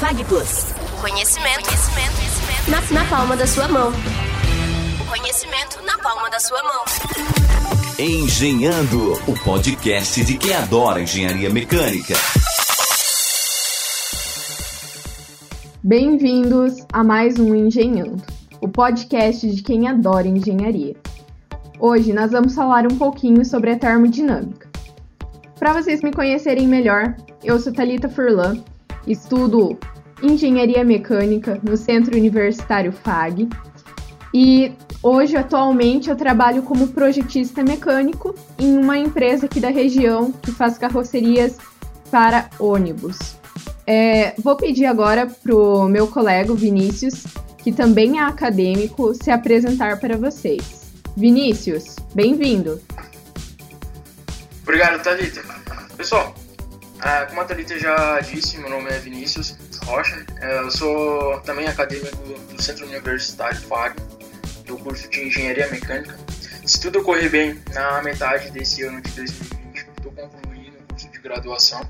Fag Plus. Conhecimento, conhecimento, conhecimento. Na, na palma da sua mão. O conhecimento na palma da sua mão. Engenhando, o podcast de quem adora engenharia mecânica. Bem-vindos a mais um Engenhando, o podcast de quem adora engenharia. Hoje nós vamos falar um pouquinho sobre a termodinâmica. Para vocês me conhecerem melhor, eu sou Talita Furlan, estudo engenharia mecânica no Centro Universitário FAG e hoje atualmente eu trabalho como projetista mecânico em uma empresa aqui da região que faz carrocerias para ônibus. É, vou pedir agora pro meu colega Vinícius, que também é acadêmico, se apresentar para vocês. Vinícius, bem-vindo. Obrigado, Thalita. Pessoal, é, como a Thalita já disse, meu nome é Vinícius Rocha. É, eu sou também acadêmico do Centro Universitário FAG, do curso de Engenharia Mecânica. Se tudo correr bem, na metade desse ano de 2020, estou concluindo o curso de graduação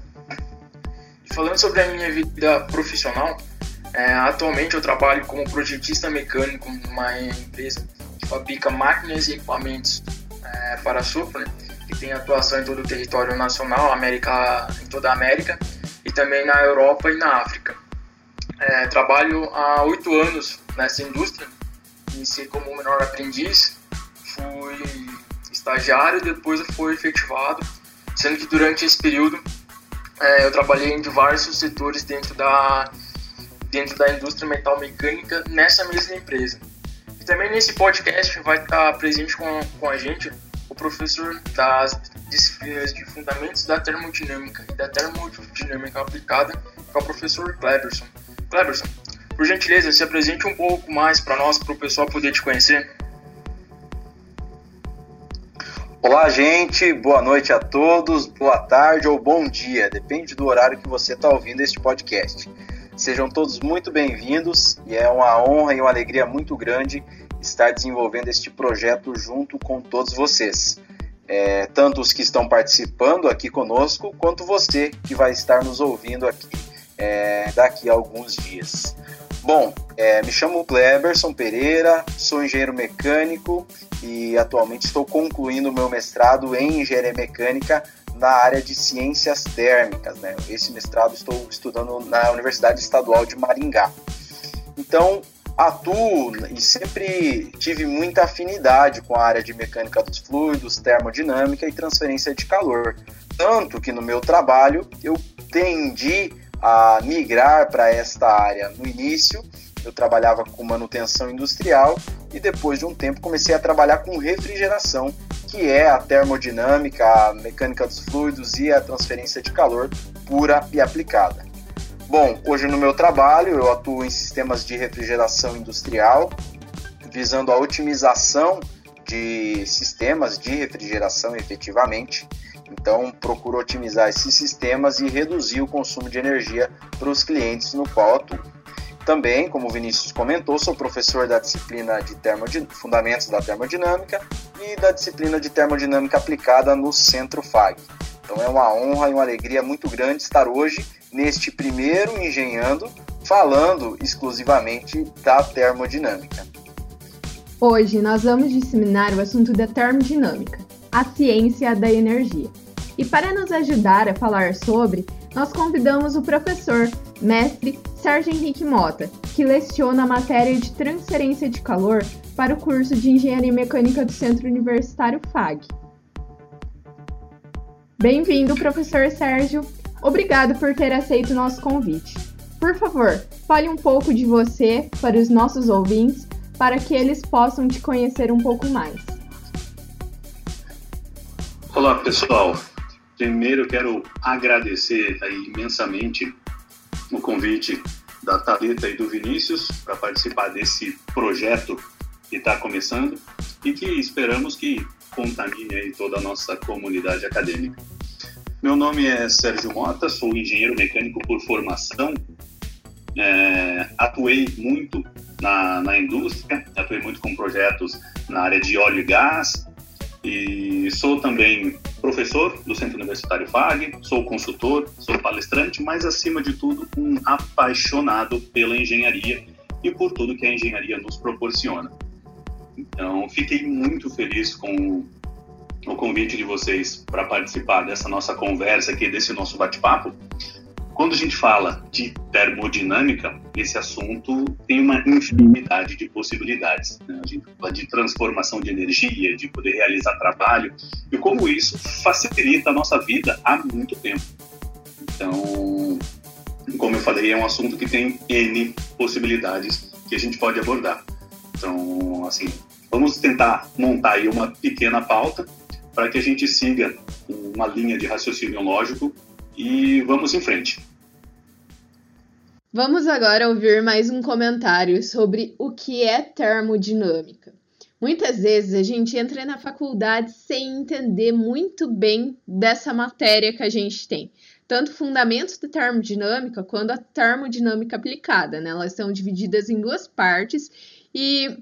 falando sobre a minha vida profissional, é, atualmente eu trabalho como projetista mecânico numa empresa que fabrica máquinas e equipamentos é, para sopro, né, que tem atuação em todo o território nacional, América, em toda a América e também na Europa e na África. É, trabalho há oito anos nessa indústria, iniciei como menor aprendiz, fui estagiário, depois fui efetivado, sendo que durante esse período é, eu trabalhei em diversos setores dentro da, dentro da indústria metal mecânica nessa mesma empresa. E também nesse podcast vai estar presente com, com a gente o professor das disciplinas de fundamentos da termodinâmica e da termodinâmica aplicada, que é o professor Kleberson. Kleberson, por gentileza, se apresente um pouco mais para nós, para o pessoal poder te conhecer. Olá, gente. Boa noite a todos, boa tarde ou bom dia, depende do horário que você está ouvindo este podcast. Sejam todos muito bem-vindos e é uma honra e uma alegria muito grande estar desenvolvendo este projeto junto com todos vocês. É, tanto os que estão participando aqui conosco, quanto você que vai estar nos ouvindo aqui é, daqui a alguns dias. Bom, é, me chamo Cleberson Pereira, sou engenheiro mecânico e atualmente estou concluindo meu mestrado em engenharia mecânica na área de ciências térmicas. Né? Esse mestrado estou estudando na Universidade Estadual de Maringá. Então, atuo e sempre tive muita afinidade com a área de mecânica dos fluidos, termodinâmica e transferência de calor. Tanto que no meu trabalho eu tendi a migrar para esta área. No início, eu trabalhava com manutenção industrial e depois de um tempo comecei a trabalhar com refrigeração, que é a termodinâmica, a mecânica dos fluidos e a transferência de calor pura e aplicada. Bom, hoje no meu trabalho eu atuo em sistemas de refrigeração industrial, visando a otimização de sistemas de refrigeração efetivamente então, procuro otimizar esses sistemas e reduzir o consumo de energia para os clientes no qual atuo. Também, como o Vinícius comentou, sou professor da disciplina de Fundamentos da Termodinâmica e da disciplina de Termodinâmica Aplicada no Centro FAG. Então é uma honra e uma alegria muito grande estar hoje neste primeiro Engenhando, falando exclusivamente da termodinâmica. Hoje nós vamos disseminar o assunto da termodinâmica, a ciência da energia. E para nos ajudar a falar sobre, nós convidamos o professor, mestre Sérgio Henrique Mota, que leciona a matéria de transferência de calor para o curso de Engenharia Mecânica do Centro Universitário FAG. Bem-vindo, professor Sérgio. Obrigado por ter aceito o nosso convite. Por favor, fale um pouco de você para os nossos ouvintes, para que eles possam te conhecer um pouco mais. Olá, pessoal. Primeiro, quero agradecer imensamente o convite da Thalita e do Vinícius para participar desse projeto que está começando e que esperamos que contamine aí toda a nossa comunidade acadêmica. Meu nome é Sérgio Mota, sou engenheiro mecânico por formação, é, atuei muito na, na indústria, atuei muito com projetos na área de óleo e gás, E sou também professor do Centro Universitário FAG, sou consultor, sou palestrante, mas acima de tudo um apaixonado pela engenharia e por tudo que a engenharia nos proporciona. Então, fiquei muito feliz com o convite de vocês para participar dessa nossa conversa aqui, desse nosso bate-papo. Quando a gente fala de termodinâmica, esse assunto tem uma infinidade de possibilidades. Né? A gente fala de transformação de energia, de poder realizar trabalho, e como isso facilita a nossa vida há muito tempo. Então, como eu falei, é um assunto que tem N possibilidades que a gente pode abordar. Então, assim, vamos tentar montar aí uma pequena pauta para que a gente siga uma linha de raciocínio lógico e vamos em frente. Vamos agora ouvir mais um comentário sobre o que é termodinâmica. Muitas vezes a gente entra na faculdade sem entender muito bem dessa matéria que a gente tem, tanto fundamentos da termodinâmica quanto a termodinâmica aplicada, né? Elas são divididas em duas partes e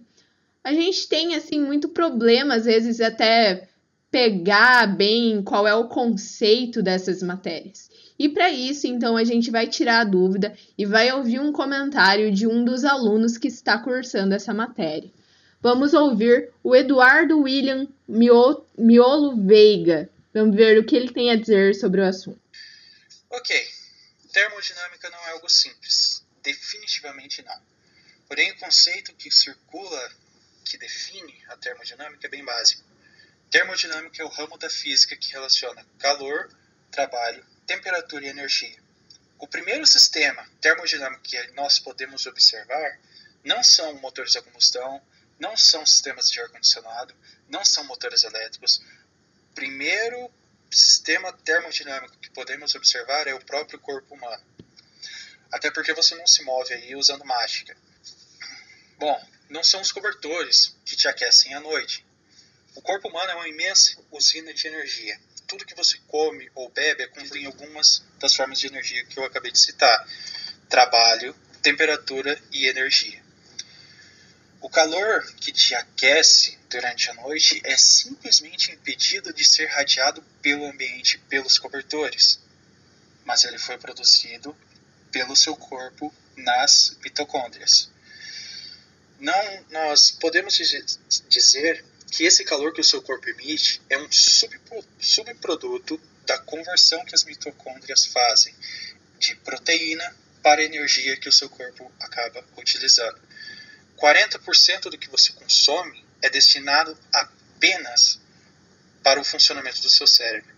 a gente tem assim muito problema às vezes até pegar bem qual é o conceito dessas matérias. E para isso, então, a gente vai tirar a dúvida e vai ouvir um comentário de um dos alunos que está cursando essa matéria. Vamos ouvir o Eduardo William Miolo Veiga. Vamos ver o que ele tem a dizer sobre o assunto. Ok, termodinâmica não é algo simples, definitivamente não. Porém, o conceito que circula, que define a termodinâmica, é bem básico Termodinâmica é o ramo da física que relaciona calor, trabalho, temperatura e energia. O primeiro sistema termodinâmico que nós podemos observar não são motores a combustão, não são sistemas de ar-condicionado, não são motores elétricos. O primeiro sistema termodinâmico que podemos observar é o próprio corpo humano. Até porque você não se move aí usando mágica. Bom, não são os cobertores que te aquecem à noite, o corpo humano é uma imensa usina de energia. Tudo que você come ou bebe contém algumas das formas de energia que eu acabei de citar: trabalho, temperatura e energia. O calor que te aquece durante a noite é simplesmente impedido de ser radiado pelo ambiente pelos cobertores, mas ele foi produzido pelo seu corpo nas mitocôndrias. Não, nós podemos dizer que esse calor que o seu corpo emite é um subproduto da conversão que as mitocôndrias fazem de proteína para energia que o seu corpo acaba utilizando. 40% do que você consome é destinado apenas para o funcionamento do seu cérebro.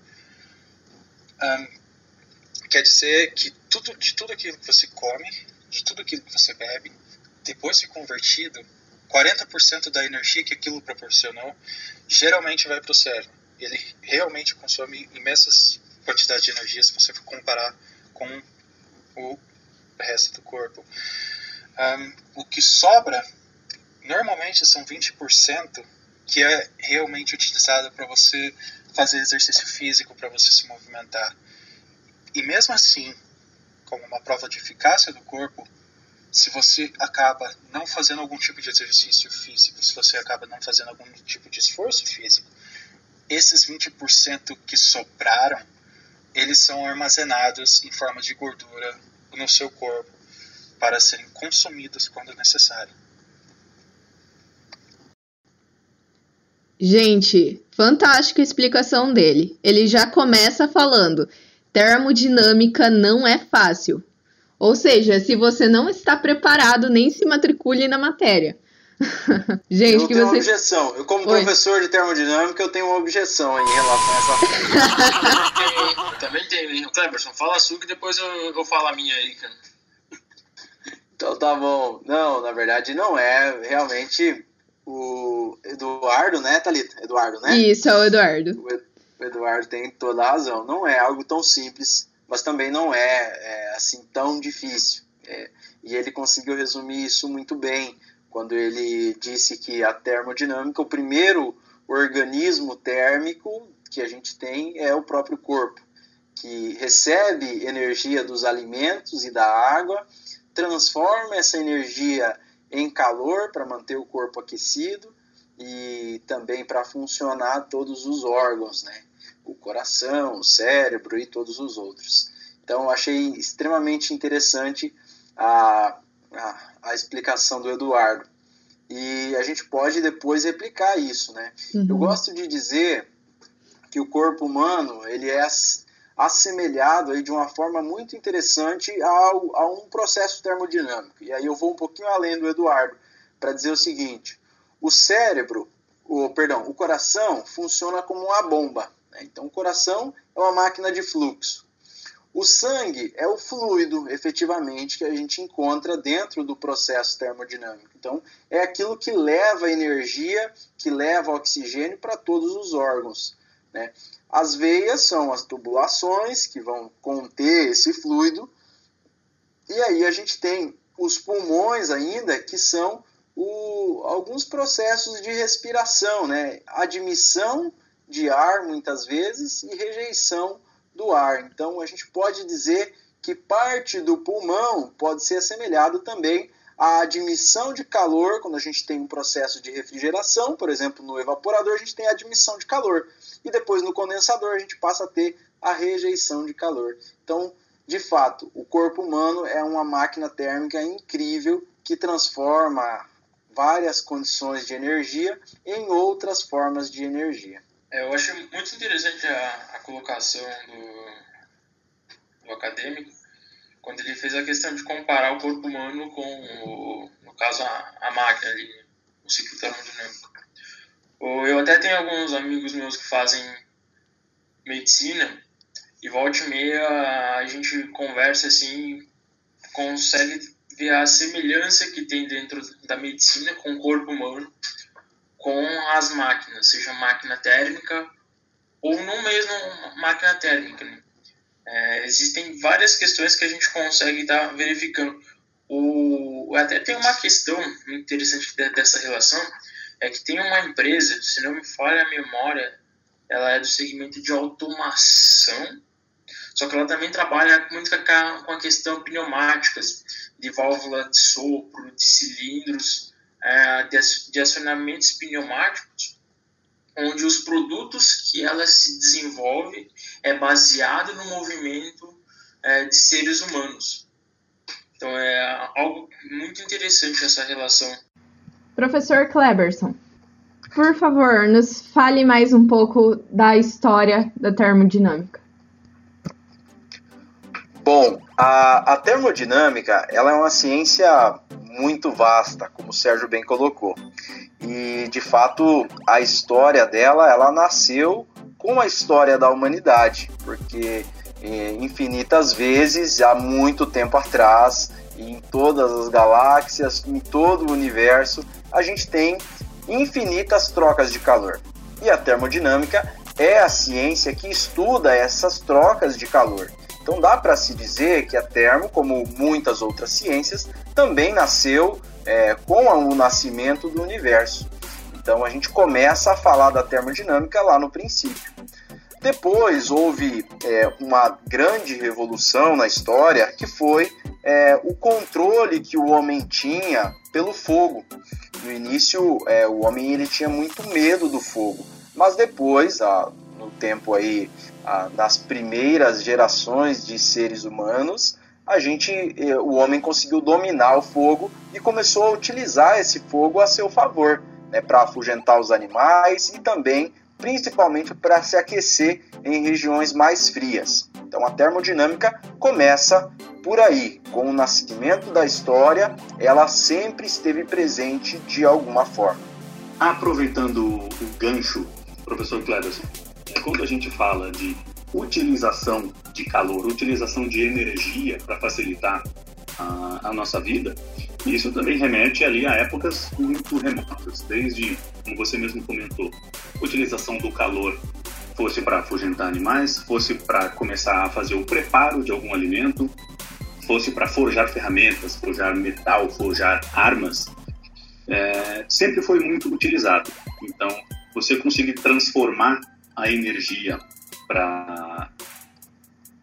quer dizer que tudo, de tudo aquilo que você come, de tudo aquilo que você bebe, depois de convertido, 40% da energia que aquilo proporcionou geralmente vai para o cérebro. Ele realmente consome imensas quantidades de energia se você for comparar com o resto do corpo. Um, o que sobra normalmente são 20% que é realmente utilizado para você fazer exercício físico, para você se movimentar. E mesmo assim, como uma prova de eficácia do corpo, se você acaba não fazendo algum tipo de exercício físico, se você acaba não fazendo algum tipo de esforço físico, esses 20% que sobraram, eles são armazenados em forma de gordura no seu corpo para serem consumidos quando necessário. Gente, fantástica a explicação dele. Ele já começa falando: termodinâmica não é fácil. Ou seja, se você não está preparado, nem se matricule na matéria. Gente, eu que tenho você... uma objeção. Eu, como Oi. professor de termodinâmica, eu tenho uma objeção em relação a essa Também tem, Cleberson, fala a sua que depois eu, eu falo a minha aí, cara. Então tá bom. Não, na verdade não é. Realmente o Eduardo, né, Thalita? Eduardo, né? Isso, é o Eduardo. O Eduardo tem toda a razão. Não é algo tão simples mas também não é, é assim tão difícil. É, e ele conseguiu resumir isso muito bem quando ele disse que a termodinâmica, o primeiro organismo térmico que a gente tem é o próprio corpo, que recebe energia dos alimentos e da água, transforma essa energia em calor para manter o corpo aquecido e também para funcionar todos os órgãos, né? O coração, o cérebro e todos os outros. Então, achei extremamente interessante a, a, a, explicação do Eduardo. E a gente pode depois replicar isso, né? Uhum. Eu gosto de dizer que o corpo humano ele é assemelhado aí de uma forma muito interessante ao, a um processo termodinâmico. E aí eu vou um pouquinho além do Eduardo para dizer o seguinte: o cérebro, o perdão, o coração funciona como uma bomba. Né? Então, o coração é uma máquina de fluxo. O sangue é o fluido, efetivamente, que a gente encontra dentro do processo termodinâmico. Então, é aquilo que leva energia, que leva oxigênio para todos os órgãos. Né? As veias são as tubulações que vão conter esse fluido, e aí a gente tem os pulmões ainda, que são o, alguns processos de respiração, né? admissão de ar muitas vezes e rejeição do ar. Então a gente pode dizer que parte do pulmão pode ser assemelhado também à admissão de calor, quando a gente tem um processo de refrigeração, por exemplo, no evaporador a gente tem a admissão de calor, e depois no condensador a gente passa a ter a rejeição de calor. Então, de fato, o corpo humano é uma máquina térmica incrível que transforma várias condições de energia em outras formas de energia. É, eu acho muito interessante a, a colocação do, do, acadêmico quando ele fez a questão de comparar o corpo humano com, o, no caso, a, a máquina, ali, o ciclo termodinâmico. Eu até tenho alguns amigos meus que fazem medicina e volta e meia a gente conversa assim, consegue ver a semelhança que tem dentro da medicina com o corpo humano com as máquinas, seja máquina térmica ou não mesmo máquina térmica. Né? É, existem várias questões que a gente consegue estar tá verificando. O, até tem uma questão interessante dessa relação, é que tem uma empresa, se não me falha a memória, ela é do segmento de automação, só que ela também trabalha muito com a questão pneumáticas, de válvula de sopro, de cilindros, de acionamentos pneumáticos, onde os produtos que ela se desenvolve é baseado no movimento é, de seres humanos. Então é algo muito interessante essa relação. Professor Kleberson, por favor, nos fale mais um pouco da história da termodinâmica. Bom, a, a, termodinâmica ela é uma ciência muito vasta, como o Sérgio bem colocou. E, de fato, a história dela ela nasceu com a história da humanidade, porque é, infinitas vezes, há muito tempo atrás, em todas as galáxias, em todo o universo, a gente tem infinitas trocas de calor. E a termodinâmica é a ciência que estuda essas trocas de calor. Então dá para se dizer que a termo, como muitas outras ciências, também nasceu é, com o nascimento do universo. Então a gente começa a falar da termodinâmica lá no princípio. Depois houve é, uma grande revolução na história que foi é, o controle que o homem tinha pelo fogo. No início, é, o homem ele tinha muito medo do fogo, mas depois, ah, no tempo aí nas primeiras gerações de seres humanos, a gente, eh, o homem conseguiu dominar o fogo e começou a utilizar esse fogo a seu favor, né, para afugentar os animais e também, principalmente, para se aquecer em regiões mais frias. Então, a termodinâmica começa por aí, com o nascimento da história, ela sempre esteve presente de alguma forma. Aproveitando o gancho, professor Cleverson, quando a gente fala de utilização de calor, utilização de energia para facilitar a, a, nossa vida, isso também remete ali a épocas muito remotas, desde, como você mesmo comentou, utilização do calor fosse para afugentar animais, fosse para começar a fazer o preparo de algum alimento, fosse para forjar ferramentas, forjar metal, forjar armas, é, sempre foi muito utilizado. Então, você conseguir transformar a energia para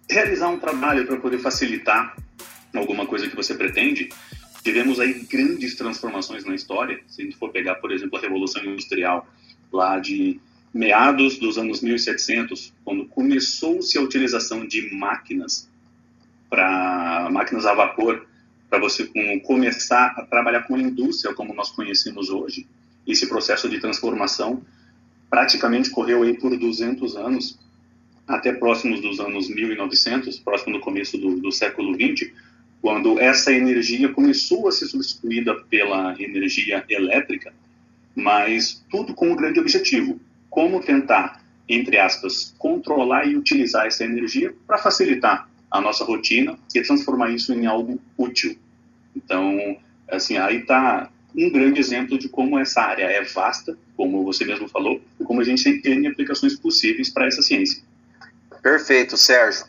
realizar um trabalho, para poder facilitar alguma coisa que você pretende, tivemos aí grandes transformações na história. Se a gente for pegar, por exemplo, a Revolução Industrial lá de meados dos anos 1700, quando começou-se a utilização de máquinas para máquinas a vapor para você começar a trabalhar com a indústria como nós conhecemos hoje. Esse processo de transformação praticamente correu aí por 200 anos, até próximos dos anos 1900, próximo do começo do, do século 20, quando essa energia começou a ser substituída pela energia elétrica, mas tudo com um grande objetivo: como tentar, entre aspas, controlar e utilizar essa energia para facilitar a nossa rotina e transformar isso em algo útil. Então, assim, aí está um grande exemplo de como essa área é vasta, como você mesmo falou, e como a gente tem aplicações possíveis para essa ciência. Perfeito, Sérgio.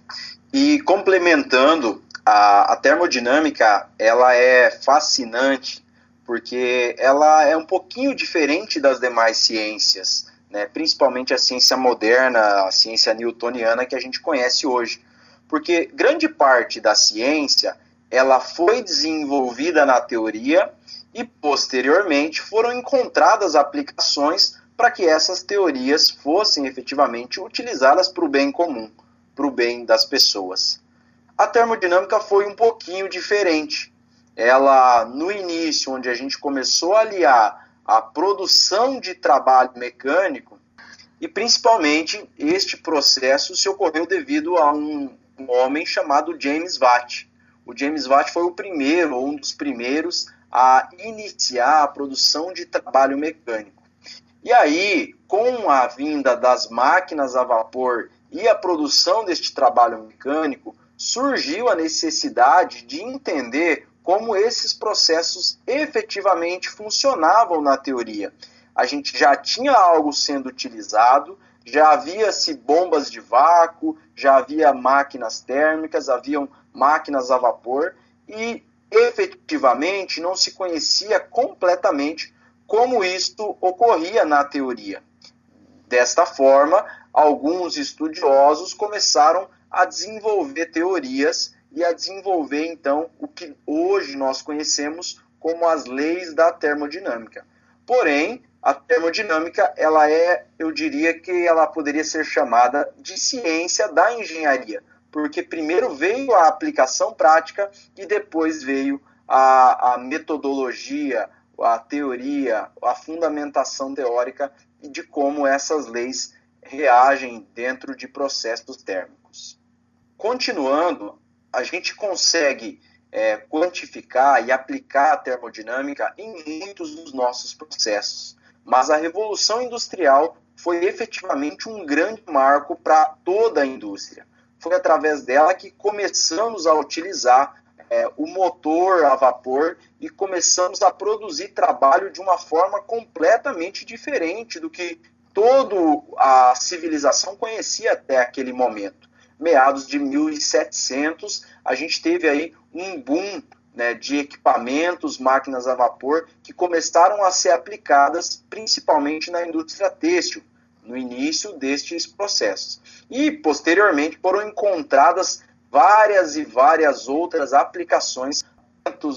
E complementando, a, a termodinâmica, ela é fascinante porque ela é um pouquinho diferente das demais ciências, né? principalmente a ciência moderna, a ciência newtoniana que a gente conhece hoje. Porque grande parte da ciência ela foi desenvolvida na teoria e posteriormente foram encontradas aplicações para que essas teorias fossem efetivamente utilizadas para o bem comum, para o bem das pessoas. A termodinâmica foi um pouquinho diferente. Ela, no início, onde a gente começou a aliar a produção de trabalho mecânico, e principalmente este processo se ocorreu devido a um, homem chamado James Watt. O James Watt foi o primeiro, ou um dos primeiros, a iniciar a produção de trabalho mecânico. E aí, com a vinda das máquinas a vapor e a produção deste trabalho mecânico, surgiu a necessidade de entender como esses processos efetivamente funcionavam na teoria. A gente já tinha algo sendo utilizado, já havia-se bombas de vácuo, já havia máquinas térmicas, haviam máquinas a vapor e efetivamente não se conhecia completamente como isto ocorria na teoria. Desta forma, alguns estudiosos começaram a desenvolver teorias e a desenvolver então o que hoje nós conhecemos como as leis da termodinâmica. Porém, a termodinâmica, ela é, eu diria que ela poderia ser chamada de ciência da engenharia, porque primeiro veio a aplicação prática e depois veio a, a metodologia, a teoria, a fundamentação teórica de como essas leis reagem dentro de processos térmicos. Continuando, a gente consegue é, quantificar e aplicar a termodinâmica em muitos dos nossos processos, mas a revolução industrial foi efetivamente um grande marco para toda a indústria foi através dela que começamos a utilizar é, o motor a vapor e começamos a produzir trabalho de uma forma completamente diferente do que toda a civilização conhecia até aquele momento. Meados de 1700, a gente teve aí um boom né, de equipamentos, máquinas a vapor, que começaram a ser aplicadas principalmente na indústria têxtil, no início destes processos. E, posteriormente, foram encontradas várias e várias outras aplicações,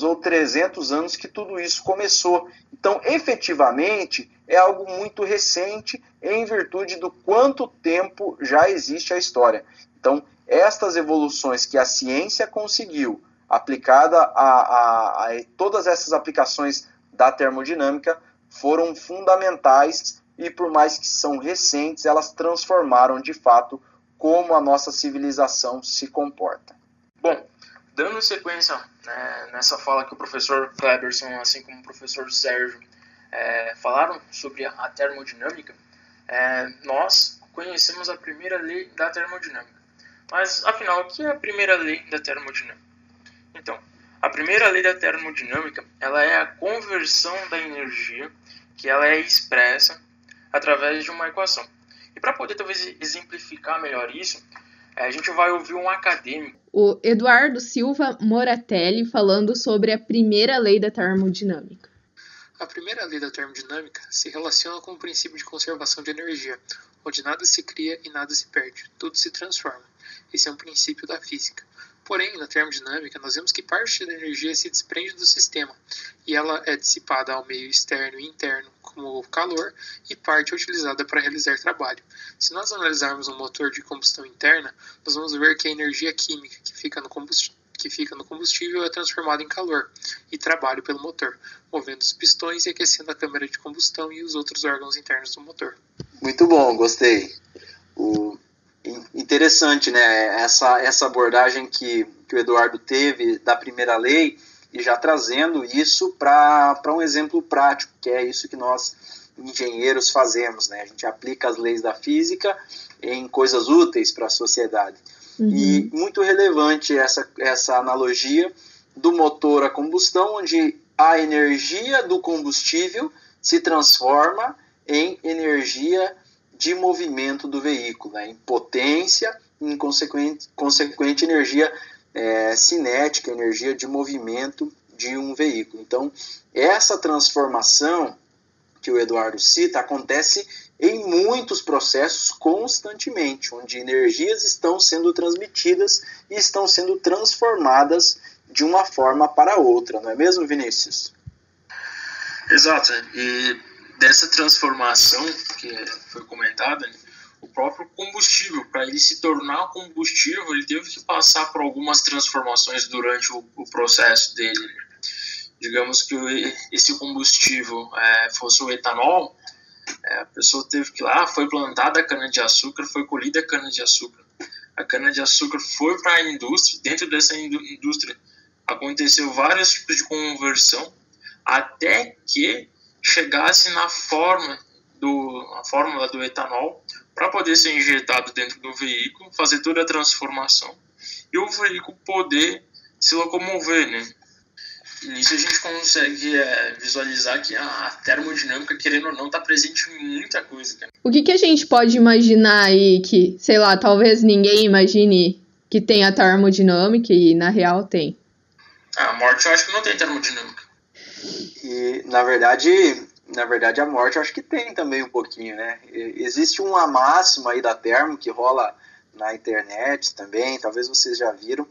ou 300 anos que tudo isso começou. Então, efetivamente, é algo muito recente em virtude do quanto tempo já existe a história. Então, estas evoluções que a ciência conseguiu, aplicada a, a, a todas essas aplicações da termodinâmica, foram fundamentais e por mais que são recentes, elas transformaram de fato como a nossa civilização se comporta. Bom, dando sequência né, nessa fala que o professor Kleberson, assim como o professor Sérgio, é, falaram sobre a termodinâmica, é, nós conhecemos a primeira lei da termodinâmica. Mas, afinal, o que é a primeira lei da termodinâmica? Então, a primeira lei da termodinâmica ela é a conversão da energia que ela é expressa através de uma equação. E para poder talvez exemplificar melhor isso, é, a gente vai ouvir um acadêmico. O Eduardo Silva Moratelli falando sobre a primeira lei da termodinâmica. A primeira lei da termodinâmica se relaciona com o princípio de conservação de energia, onde nada se cria e nada se perde, tudo se transforma. Esse é um princípio da física. Porém, na termodinâmica, nós vemos que parte da energia se desprende do sistema e ela é dissipada ao meio externo e interno, como calor, e parte utilizada para realizar trabalho. Se nós analisarmos um motor de combustão interna, nós vamos ver que a energia química que fica no combustível que fica no combustível é transformada em calor e trabalho pelo motor, movendo os pistões e aquecendo a câmara de combustão e os outros órgãos internos do motor. Muito bom, gostei. O, interessante, né? Essa, essa abordagem que, que o Eduardo teve da primeira lei e já trazendo isso para um exemplo prático, que é isso que nós engenheiros fazemos, né? A gente aplica as leis da física em coisas úteis para a sociedade. Uhum. E muito relevante essa, essa analogia do motor a combustão, onde a energia do combustível se transforma em energia de movimento do veículo, né? em potência, em consequente, consequente energia é, cinética, energia de movimento de um veículo. Então, essa transformação que o Eduardo cita acontece em muitos processos constantemente, onde energias estão sendo transmitidas e estão sendo transformadas de uma forma para outra, não é mesmo, Vinícius? Exato. E dessa transformação que foi comentada, o próprio combustível, para ele se tornar combustível, ele teve que passar por algumas transformações durante o, o processo dele. Digamos que esse combustível é, fosse o etanol, é, a pessoa teve que lá, foi plantada a cana-de-açúcar, foi colhida a cana-de-açúcar. A cana-de-açúcar foi para a indústria, dentro dessa indústria aconteceu vários tipos de conversão, até que chegasse na forma do fórmula do etanol para poder ser injetado dentro do veículo, fazer toda a transformação e o veículo poder se locomover, né? Nisso a gente consegue é, visualizar que a termodinâmica, querendo ou não, está presente em muita coisa. Cara. O que, que a gente pode imaginar aí que, sei lá, talvez ninguém imagine que tem a termodinâmica e na real tem? Ah, a morte eu acho que não tem termodinâmica. E, na verdade, na verdade, a morte eu acho que tem também um pouquinho, né? Existe uma máxima aí da termo que rola na internet também, talvez vocês já viram,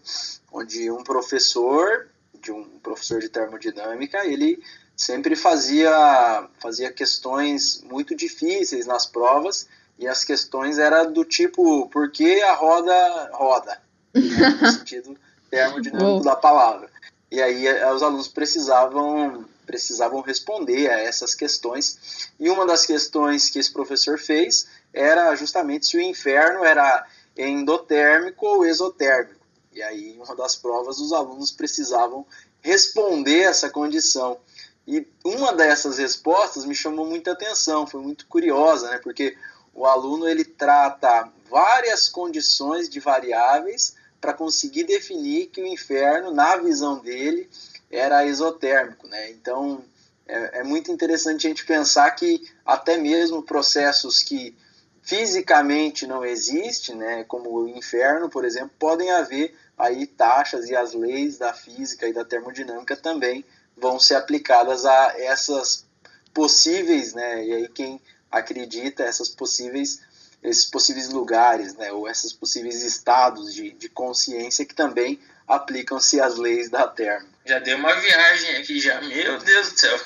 onde um professor de um professor de termodinâmica, ele sempre fazia, fazia questões muito difíceis nas provas, e as questões eram do tipo, por que a roda roda? Né, no sentido termodinâmico da palavra. E aí eh, os alunos precisavam precisavam responder a essas questões. E uma das questões que esse professor fez era justamente se o inferno era endotérmico ou exotérmico. E aí, uma das provas, os alunos precisavam responder essa condição. E uma dessas respostas me chamou muita atenção, foi muito curiosa, né? Porque o aluno ele trata várias condições de variáveis para conseguir definir que o inferno, na visão dele, era exotérmico, né? Então é, é muito interessante a gente pensar que até mesmo processos que fisicamente não existem, né, como o inferno, por exemplo, podem haver aí taxas e as leis da física e da termodinâmica também vão ser aplicadas a essas possíveis, né? E aí quem acredita essas possíveis esses possíveis lugares, né, ou esses possíveis estados de, de consciência que também aplicam-se as leis da termo. Já deu uma viagem aqui já, meu Deus do céu.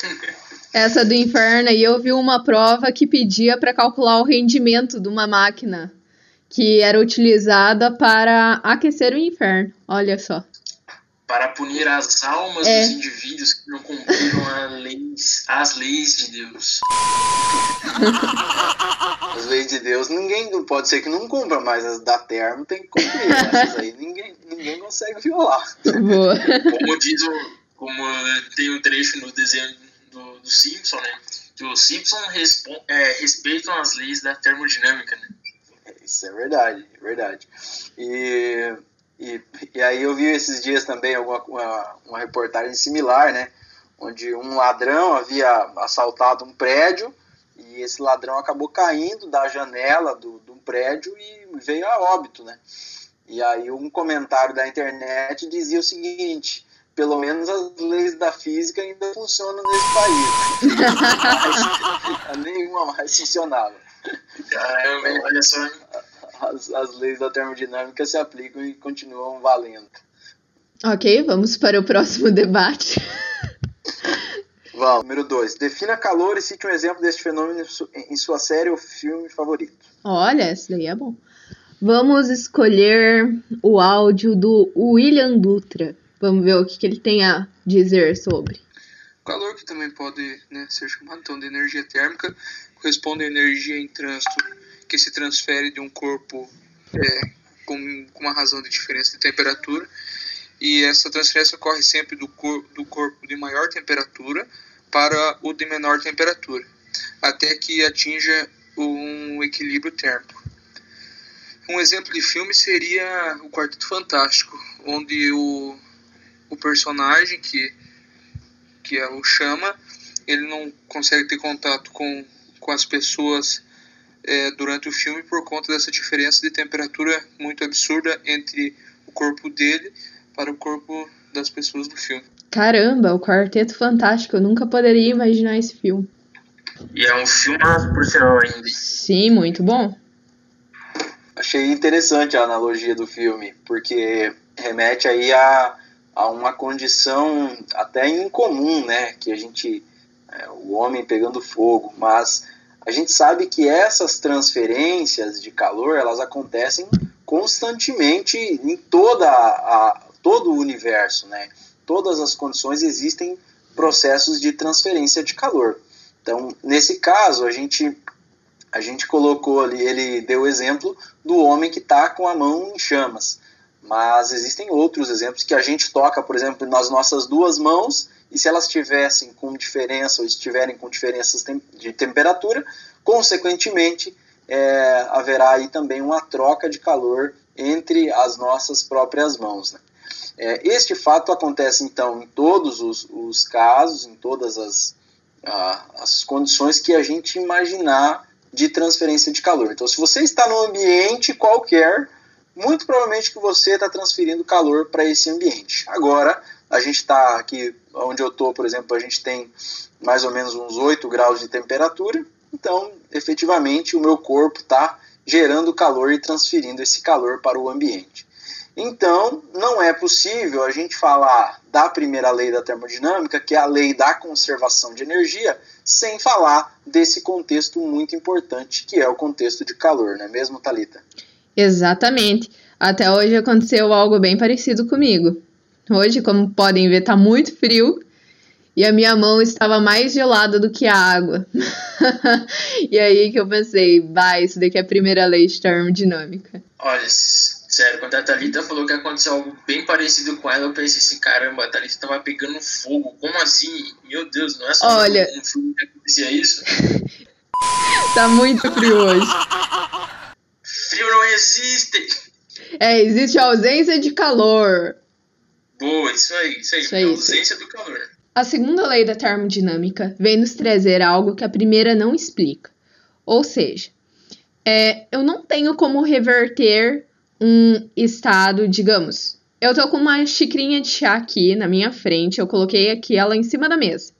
Essa do inferno aí eu vi uma prova que pedia para calcular o rendimento de uma máquina que era utilizada para aquecer o inferno. Olha só. Para punir as almas é. dos indivíduos que não cumpriram leis, as leis de Deus. as leis de Deus, ninguém pode ser que não cumpra, mas as da termo tem que cumprir. Essas aí ninguém, ninguém consegue violar. Boa. Como diz o, como tem o um trecho no desenho do, do Simpson, né? Que os Simpsons é, respeitam as leis da termodinâmica, né? Isso é verdade, é verdade. E, e, aí eu vi esses dias também alguma, uma, uma reportagem similar, né? Onde um ladrão havia assaltado um prédio e esse ladrão acabou caindo da janela do, do prédio e veio a óbito, né? E aí um comentário da internet dizia o seguinte, pelo menos as leis da física ainda funcionam nesse país. Nenhuma mais funcionava. Caramba, olha só. As, as leis da termodinâmica se aplicam e continuam valendo. Ok, vamos para o próximo debate. Vamos. Número 2. Defina calor e cite um exemplo deste fenômeno em sua série ou filme favorito. Olha, esse daí é bom. Vamos escolher o áudio do William Dutra. Vamos ver o que, que ele tem a dizer sobre. O calor, que também pode né, ser chamado então, de energia térmica, corresponde à energia em trânsito que se transfere de um corpo é, com, com uma razão de diferença de temperatura. E essa transferência ocorre sempre do, cor, do corpo de maior temperatura para o de menor temperatura, até que atinja um equilíbrio térmico. Um exemplo de filme seria o Quarteto Fantástico, onde o, o personagem que, que é o Chama, ele não consegue ter contato com, com as pessoas é, durante o filme por conta dessa diferença de temperatura muito absurda entre o corpo dele para o corpo das pessoas do filme. Caramba, o Quarteto Fantástico, eu nunca poderia imaginar esse filme. E é um filme, por sinal, ainda. Sim, muito bom. Achei interessante a analogia do filme, porque remete aí a, a uma condição até incomum, né? Que a gente. É, o homem pegando fogo, mas a gente sabe que essas transferências de calor elas acontecem constantemente em toda a, todo o universo, né? todas as condições existem processos de transferência de calor. Então, nesse caso, a gente a gente colocou ali, ele deu o exemplo do homem que está com a mão em chamas. Mas existem outros exemplos que a gente toca, por exemplo, nas nossas duas mãos, e se elas estivessem com diferença ou estiverem com diferenças de temperatura, consequentemente é, haverá aí também uma troca de calor entre as nossas próprias mãos. Né? É, este fato acontece, então, em todos os, os casos, em todas as, as condições que a gente imaginar de transferência de calor. Então, se você está num ambiente qualquer, muito provavelmente que você está transferindo calor para esse ambiente. Agora, a gente está aqui, onde eu estou, por exemplo, a gente tem mais ou menos uns 8 graus de temperatura, então, efetivamente, o meu corpo está gerando calor e transferindo esse calor para o ambiente. Então, não é possível a gente falar da primeira lei da termodinâmica, que é a lei da conservação de energia, sem falar desse contexto muito importante, que é o contexto de calor, não é mesmo, Talita? Exatamente. Até hoje aconteceu algo bem parecido comigo. Hoje, como podem ver, está muito frio e a minha mão estava mais gelada do que a água. e aí que eu pensei, vai, isso daqui é a primeira lei de termodinâmica. Olha, Sério, quando a Thalita falou que aconteceu algo bem parecido com ela, eu pensei assim, caramba, a Thalita tava pegando fogo. Como assim? Meu Deus, não é só Olha... um filme que acontecia isso? tá muito frio hoje. Frio não existe! É, existe a ausência de calor. Boa, isso aí, isso aí, isso aí ausência do calor. A segunda lei da termodinâmica vem nos trazer algo que a primeira não explica. Ou seja, é, eu não tenho como reverter um estado, digamos, eu tô com uma xicrinha de chá aqui na minha frente, eu coloquei aqui ela em cima da mesa.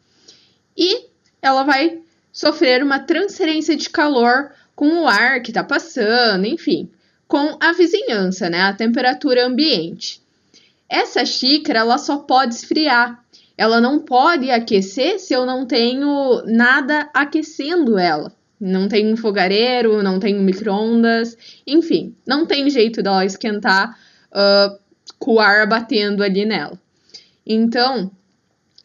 E ela vai sofrer uma transferência de calor com o ar que tá passando, enfim, com a vizinhança, né, a temperatura ambiente. Essa xícara ela só pode esfriar. Ela não pode aquecer se eu não tenho nada aquecendo ela. Não tem um fogareiro, não tem um micro-ondas, enfim, não tem jeito dela esquentar uh, com o ar batendo ali nela. Então,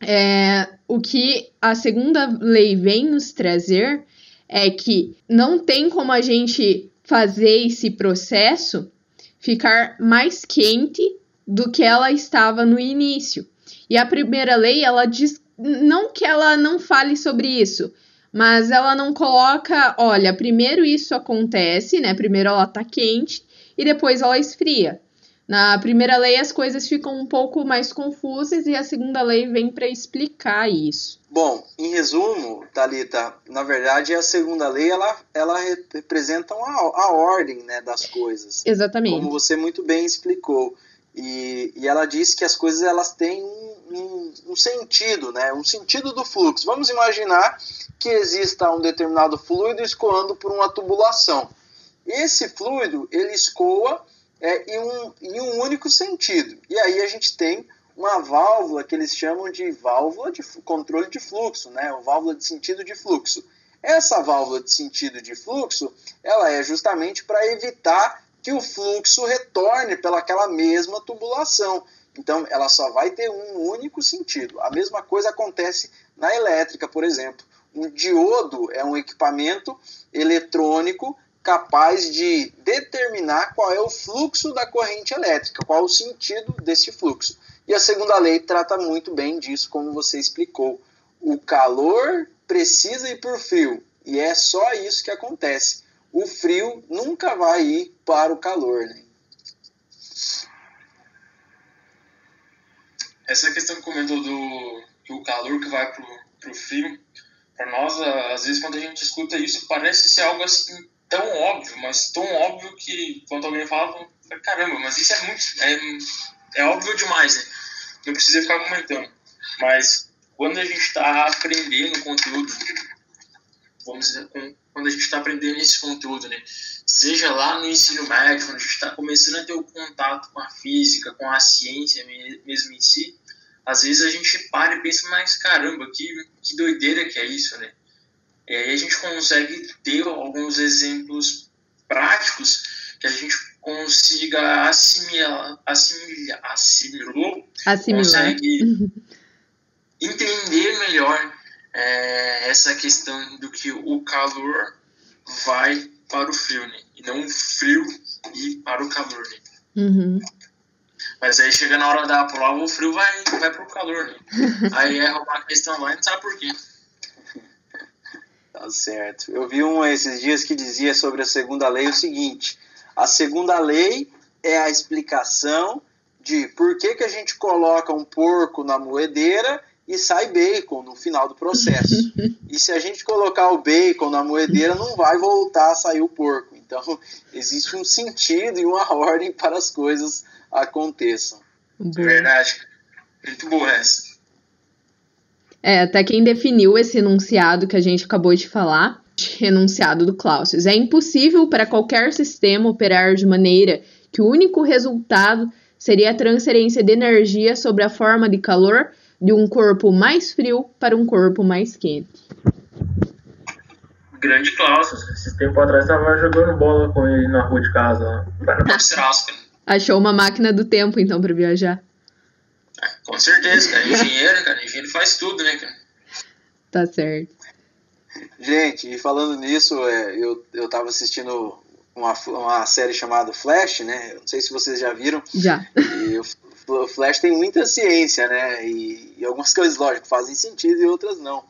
é, o que a segunda lei vem nos trazer é que não tem como a gente fazer esse processo ficar mais quente do que ela estava no início. E a primeira lei, ela diz não que ela não fale sobre isso, mas ela não coloca, olha, primeiro isso acontece, né? Primeiro ela tá quente e depois ela esfria. Na primeira lei as coisas ficam um pouco mais confusas e a segunda lei vem para explicar isso. Bom, em resumo, Talita, na verdade a segunda lei ela, ela representa a, a ordem né, das coisas. Exatamente. Como você muito bem explicou. E, e ela diz que as coisas elas têm um, um, um, sentido, né? um sentido do fluxo. Vamos imaginar que exista um determinado fluido escoando por uma tubulação. Esse fluido ele escoa é, em, um, em um único sentido. E aí a gente tem uma válvula que eles chamam de válvula de controle de fluxo, né? Ou válvula de sentido de fluxo. Essa válvula de sentido de fluxo, ela é justamente para evitar que o fluxo retorne pelaquela mesma tubulação. Então, ela só vai ter um único sentido. A mesma coisa acontece na elétrica, por exemplo. Um diodo é um equipamento eletrônico capaz de determinar qual é o fluxo da corrente elétrica, qual o sentido desse fluxo. E a segunda lei trata muito bem disso, como você explicou. O calor precisa ir por frio, e é só isso que acontece. O frio nunca vai ir para o calor. Né? Essa questão que comentou do, do calor que vai para o frio, para nós, às vezes, quando a gente escuta isso, parece ser algo assim tão óbvio, mas tão óbvio que quando alguém fala, caramba, mas isso é muito. É, é óbvio demais, né? Não precisa ficar comentando. Mas quando a gente está aprendendo conteúdo, vamos dizer, quando a gente está aprendendo esse conteúdo, né? Seja lá no ensino médio, quando a gente está começando a ter o contato com a física, com a ciência mesmo em si, às vezes a gente para e pensa, mas caramba, que, que doideira que é isso, né? E aí a gente consegue ter alguns exemplos práticos que a gente consiga assimilar, assimilar, assimilar, assimilar. consegue entender melhor é, essa questão do que o calor vai para o frio, né? E não o frio ir para o calor, né? Uhum. Mas aí chega na hora da prova, o frio vai, vai para o calor, né? aí é uma questão lá e não sabe por quê. Tá certo. Eu vi um esses dias que dizia sobre a segunda lei o seguinte: a segunda lei é a explicação de por que, que a gente coloca um porco na moedeira e sai bacon no final do processo. e se a gente colocar o bacon na moedeira, não vai voltar a sair o porco. Então, existe um sentido e uma ordem para as coisas aconteçam. Verdade. Muito boa essa. É, até quem definiu esse enunciado que a gente acabou de falar, enunciado do Clausius. É impossível para qualquer sistema operar de maneira que o único resultado seria a transferência de energia sobre a forma de calor de um corpo mais frio para um corpo mais quente. Grande Clausius. Esse tempo atrás estava jogando bola com ele na rua de casa. Achou uma máquina do tempo, então, para viajar. Com certeza, cara. Engenheiro, cara. Engenheiro faz tudo, né, cara? Tá certo. Gente, e falando nisso, é, eu, eu tava assistindo uma, uma série chamada Flash, né? Não sei se vocês já viram. Já. E o, o Flash tem muita ciência, né? E, e, algumas coisas, lógico, fazem sentido e outras não.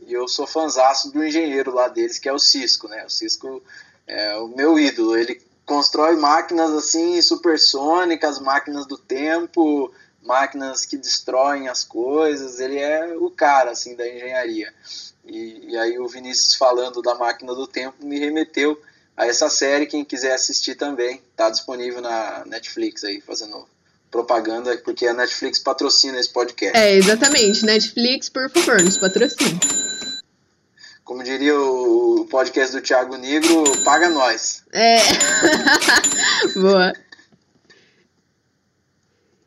E eu sou fanzaço do engenheiro lá deles, que é o Cisco, né? O Cisco é o meu ídolo. Ele constrói máquinas assim supersônicas, máquinas do tempo, máquinas que destroem as coisas, ele é o cara assim da engenharia. E, e, aí o Vinícius falando da máquina do tempo me remeteu a essa série, quem quiser assistir também, está disponível na Netflix aí, fazendo propaganda, porque a Netflix patrocina esse podcast. É, exatamente, Netflix, por favor, nos patrocina. Como diria o podcast do Thiago Negro, paga nós. É. Boa.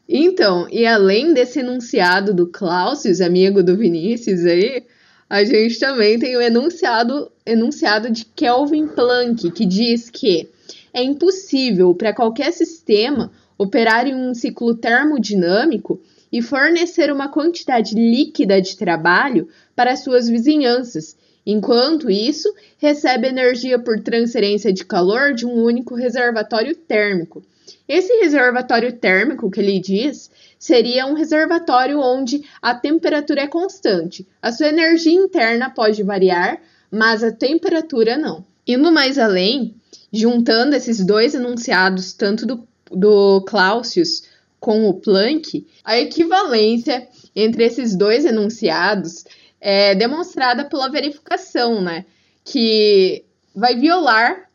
Então, e além desse enunciado do Clausius, amigo do Vinícius aí, a gente também tem o enunciado, enunciado de Kelvin Planck, que diz que é impossível para qualquer sistema operar em um ciclo termodinâmico e fornecer uma quantidade líquida de trabalho para suas vizinhanças, enquanto isso recebe energia por transferência de calor de um único reservatório térmico esse reservatório térmico que ele diz seria um reservatório onde a temperatura é constante. A sua energia interna pode variar, mas a temperatura não. Indo mais além, juntando esses dois enunciados, tanto do, do Clausius com o Planck, a equivalência entre esses dois enunciados é demonstrada pela verificação, né? Que vai violar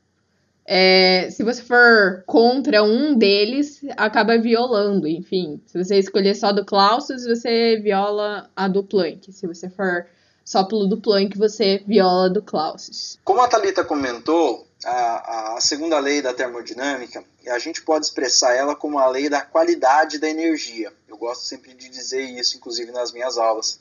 é, se você for contra um deles, acaba violando, enfim. Se você escolher só do Clausius, você viola a do Planck. Se você for só pelo do Planck, você viola do Clausius. Como a Thalita comentou, a, a segunda lei da termodinâmica, a gente pode expressar ela como a lei da qualidade da energia. Eu gosto sempre de dizer isso, inclusive nas minhas aulas.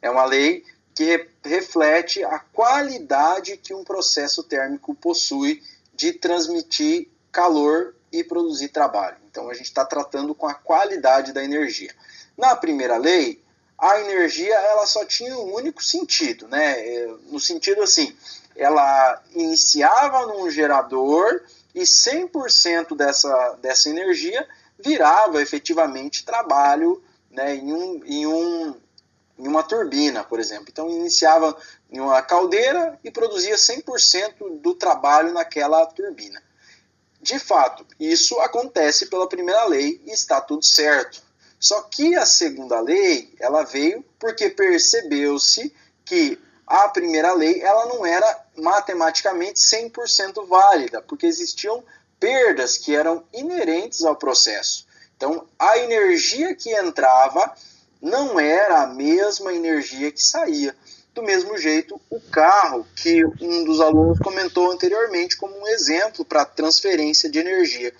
É uma lei que reflete a qualidade que um processo térmico possui de transmitir calor e produzir trabalho. Então a gente está tratando com a qualidade da energia. Na primeira lei, a energia ela só tinha um único sentido, né? É, no sentido assim, ela iniciava num gerador e 100% dessa, dessa energia virava efetivamente trabalho né, em, um, em, um, em uma turbina, por exemplo. Então, iniciava em uma caldeira e produzia 100% do trabalho naquela turbina. De fato, isso acontece pela primeira lei e está tudo certo. Só que a segunda lei, ela veio porque percebeu-se que a primeira lei ela não era matematicamente 100% válida, porque existiam perdas que eram inerentes ao processo. Então, a energia que entrava não era a mesma energia que saía. Do mesmo jeito, o carro, que um dos alunos comentou anteriormente como um exemplo para transferência de energia.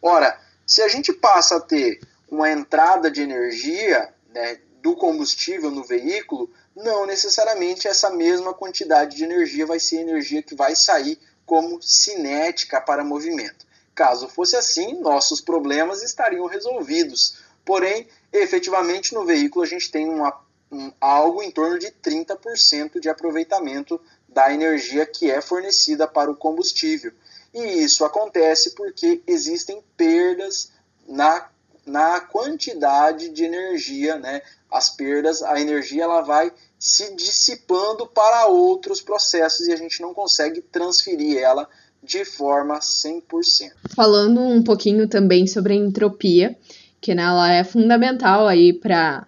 Ora, se a gente passa a ter uma entrada de energia né, do combustível no veículo, não necessariamente essa mesma quantidade de energia vai ser energia que vai sair como cinética para movimento. Caso fosse assim, nossos problemas estariam resolvidos. Porém, efetivamente no veículo a gente tem uma, um, algo em torno de 30% de aproveitamento da energia que é fornecida para o combustível. E isso acontece porque existem perdas na, na quantidade de energia, né? As perdas, a energia ela vai se dissipando para outros processos e a gente não consegue transferir ela de forma 100%. Falando um pouquinho também sobre a entropia, que né, ela é fundamental aí para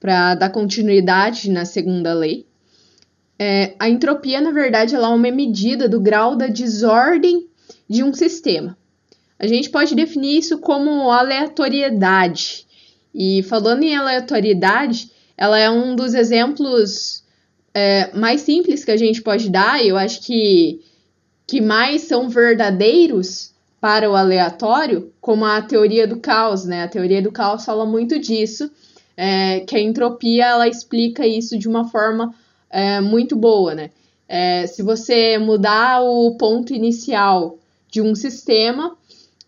para dar continuidade na segunda lei. É, a entropia, na verdade, ela é uma medida do grau da desordem de um sistema. A gente pode definir isso como aleatoriedade. E falando em aleatoriedade, ela é um dos exemplos é, mais simples que a gente pode dar, e eu acho que, que mais são verdadeiros para o aleatório, como a teoria do caos, né? A teoria do caos fala muito disso, é, que a entropia ela explica isso de uma forma é, muito boa, né? É, se você mudar o ponto inicial de um sistema,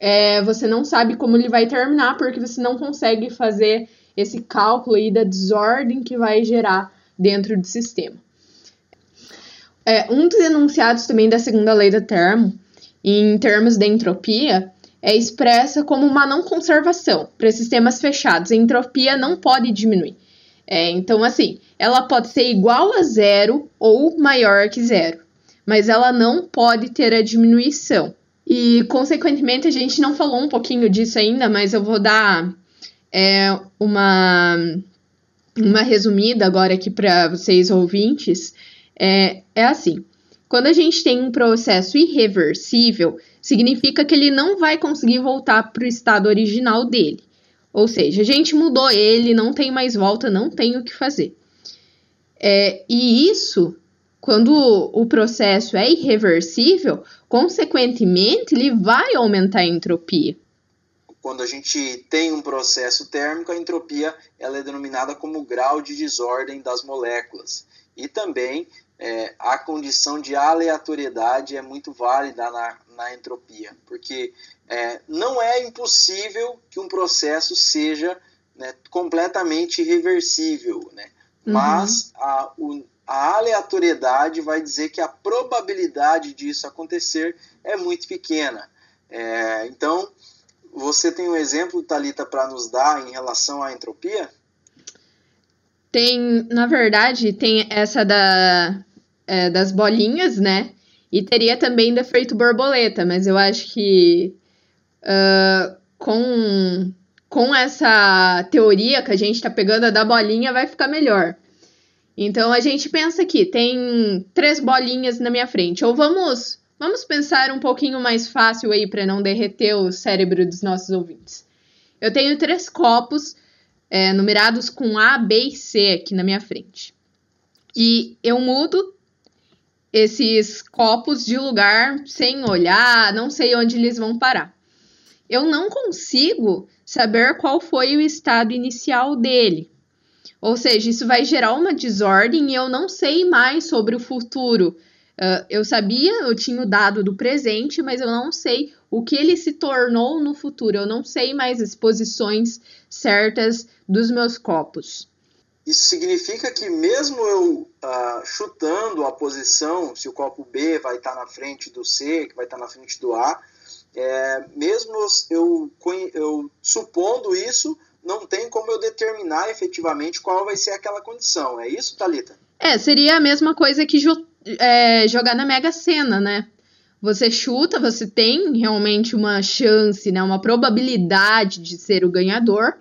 é, você não sabe como ele vai terminar, porque você não consegue fazer esse cálculo aí da desordem que vai gerar dentro do sistema. É, um dos enunciados também da segunda lei da termo, em termos de entropia, é expressa como uma não conservação. Para sistemas fechados, a entropia não pode diminuir. É, então, assim, ela pode ser igual a zero ou maior que zero, mas ela não pode ter a diminuição. E, consequentemente, a gente não falou um pouquinho disso ainda, mas eu vou dar é uma, uma resumida agora aqui para vocês ouvintes. É, é assim: quando a gente tem um processo irreversível, significa que ele não vai conseguir voltar para o estado original dele. Ou seja, a gente mudou ele, não tem mais volta, não tem o que fazer. É, e isso, quando o processo é irreversível, consequentemente, ele vai aumentar a entropia quando a gente tem um processo térmico, a entropia ela é denominada como grau de desordem das moléculas. E também é, a condição de aleatoriedade é muito válida na, na entropia, porque é, não é impossível que um processo seja né, completamente irreversível, né? Uhum. mas a, o, a aleatoriedade vai dizer que a probabilidade disso acontecer é muito pequena. É, então, você tem um exemplo, Talita, para nos dar em relação à entropia? Tem, na verdade, tem essa da, é, das bolinhas, né? E teria também do efeito borboleta, mas eu acho que uh, com, com essa teoria que a gente está pegando a da bolinha vai ficar melhor. Então a gente pensa aqui, tem três bolinhas na minha frente. Ou vamos Vamos pensar um pouquinho mais fácil aí para não derreter o cérebro dos nossos ouvintes. Eu tenho três copos é, numerados com A, B e C aqui na minha frente. E eu mudo esses copos de lugar sem olhar, não sei onde eles vão parar. Eu não consigo saber qual foi o estado inicial dele. Ou seja, isso vai gerar uma desordem e eu não sei mais sobre o futuro. Uh, eu sabia, eu tinha o dado do presente, mas eu não sei o que ele se tornou no futuro. Eu não sei mais as posições certas dos meus copos. Isso significa que mesmo eu uh, chutando a posição, se o copo B vai estar na frente do C, que vai estar na frente do A, é, mesmo eu, eu supondo isso, não tem como eu determinar efetivamente qual vai ser aquela condição. É isso, Talita? É, seria a mesma coisa que jo é, jogar na Mega Sena, né? Você chuta, você tem realmente uma chance, né, uma probabilidade de ser o ganhador,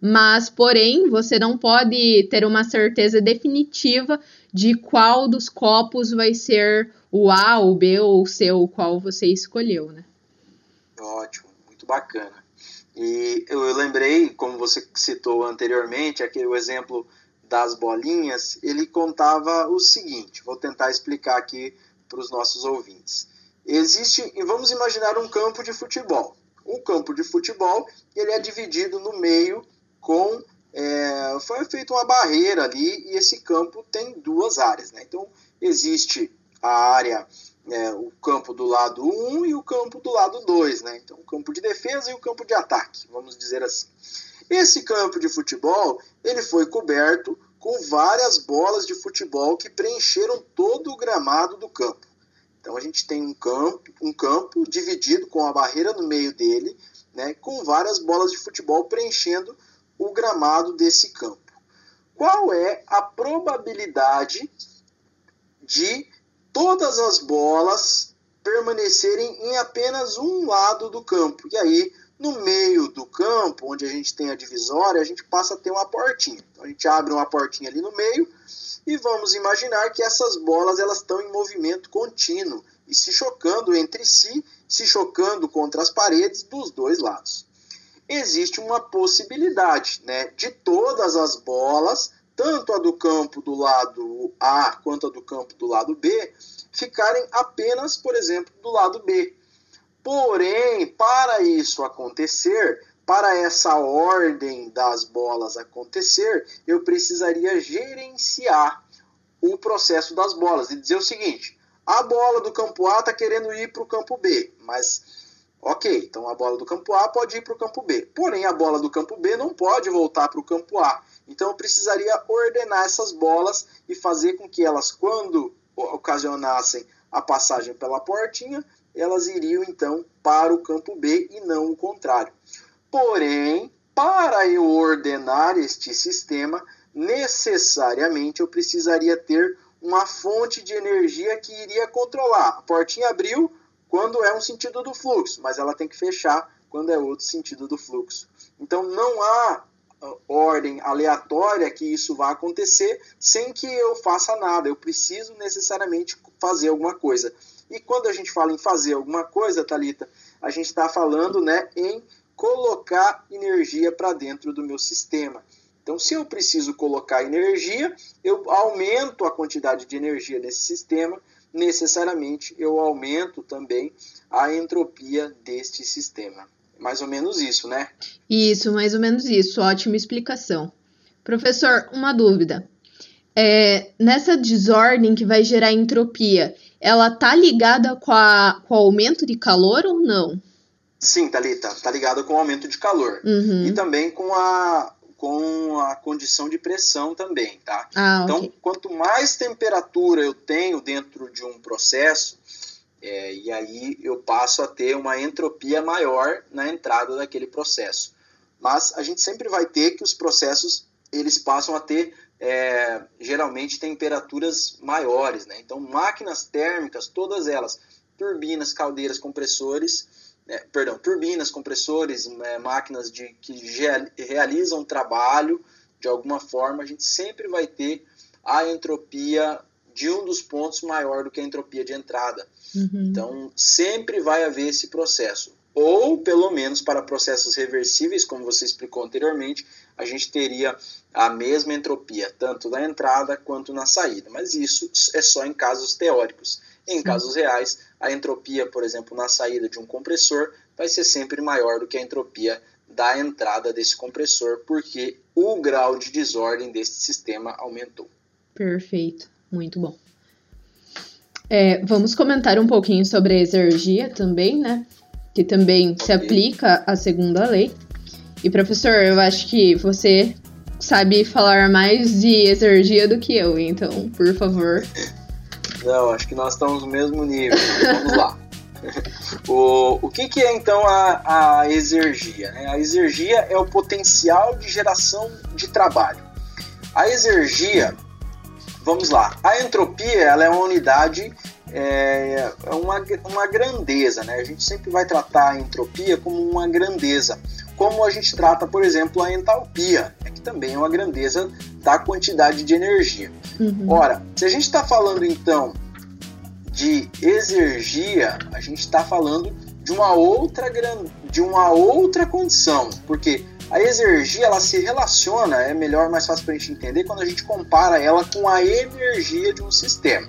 mas porém você não pode ter uma certeza definitiva de qual dos copos vai ser o A, o B ou o C, ou qual você escolheu, né? Ótimo, muito bacana. E eu lembrei, como você citou anteriormente, aquele exemplo das bolinhas, ele contava o seguinte: vou tentar explicar aqui para os nossos ouvintes. Existe, vamos imaginar um campo de futebol. Um campo de futebol, ele é dividido no meio com é, foi feita uma barreira ali e esse campo tem duas áreas, né? Então existe a área é, o campo do lado 1 um e o campo do lado 2, né? Então, o campo de defesa e o campo de ataque, vamos dizer assim. Esse campo de futebol, ele foi coberto com várias bolas de futebol que preencheram todo o gramado do campo. Então, a gente tem um campo, um campo dividido com a barreira no meio dele, né, com várias bolas de futebol preenchendo o gramado desse campo. Qual é a probabilidade de todas as bolas permanecerem em apenas um lado do campo. E aí, no meio do campo, onde a gente tem a divisória, a gente passa a ter uma portinha. Então, a gente abre uma portinha ali no meio e vamos imaginar que essas bolas elas estão em movimento contínuo e se chocando entre si, se chocando contra as paredes dos dois lados. Existe uma possibilidade né, de todas as bolas tanto a do campo do lado A quanto a do campo do lado B, ficarem apenas, por exemplo, do lado B. Porém, para isso acontecer, para essa ordem das bolas acontecer, eu precisaria gerenciar o processo das bolas e dizer o seguinte: a bola do campo A está querendo ir para o campo B, mas ok, então a bola do campo A pode ir para o campo B. Porém, a bola do campo B não pode voltar para o campo A. Então eu precisaria ordenar essas bolas e fazer com que elas, quando ocasionassem a passagem pela portinha, elas iriam então para o campo B e não o contrário. Porém, para eu ordenar este sistema, necessariamente eu precisaria ter uma fonte de energia que iria controlar. A portinha abriu quando é um sentido do fluxo, mas ela tem que fechar quando é outro sentido do fluxo. Então não há ordem aleatória que isso vai acontecer sem que eu faça nada. Eu preciso necessariamente fazer alguma coisa. E quando a gente fala em fazer alguma coisa, Talita, a gente está falando, né, em colocar energia para dentro do meu sistema. Então, se eu preciso colocar energia, eu aumento a quantidade de energia nesse sistema, necessariamente eu aumento também a entropia deste sistema. Mais ou menos isso, né? Isso, mais ou menos isso. Ótima explicação. Professor, uma dúvida. É, nessa desordem que vai gerar entropia, ela tá ligada com, a, com o aumento de calor ou não? Sim, Thalita, tá ligada com o aumento de calor. Uhum. E também com a, com a condição de pressão também, tá? Ah, então, okay. quanto mais temperatura eu tenho dentro de um processo, é, e aí eu passo a ter uma entropia maior na entrada daquele processo. Mas a gente sempre vai ter que os processos eles passam a ter é, geralmente temperaturas maiores. Né? Então, máquinas térmicas, todas elas, turbinas, caldeiras, compressores, né, perdão, turbinas, compressores, né, máquinas de, que realizam trabalho de alguma forma, a gente sempre vai ter a entropia de um dos pontos maior do que a entropia de entrada. Uhum. Então, sempre vai haver esse processo. ou pelo menos para processos reversíveis, como você explicou anteriormente, a gente teria a mesma entropia, tanto na entrada quanto na saída. Mas isso é só em casos teóricos. Em casos reais, a entropia, por exemplo, na saída de um compressor vai ser sempre maior do que a entropia da entrada desse compressor, porque o grau de desordem desse sistema aumentou. Perfeito, muito bom. É, vamos comentar um pouquinho sobre a exergia também, né? Que também se aplica à segunda lei. E professor, eu acho que você sabe falar mais de exergia do que eu, então, por favor. Não, acho que nós estamos no mesmo nível. Vamos lá. o, o que, que, é então a, a exergia? Né? A exergia é o potencial de geração de trabalho. A exergia, vamos lá, a entropia ela é uma unidade, é, é uma, uma grandeza. Né? A gente sempre vai tratar a entropia como uma grandeza, como a gente trata, por exemplo, a entalpia, também é uma grandeza da quantidade de energia. Uhum. Ora, se a gente está falando então de exergia, a gente está falando de uma outra de uma outra condição, porque a exergia ela se relaciona, é melhor, mais fácil para a gente entender quando a gente compara ela com a energia de um sistema.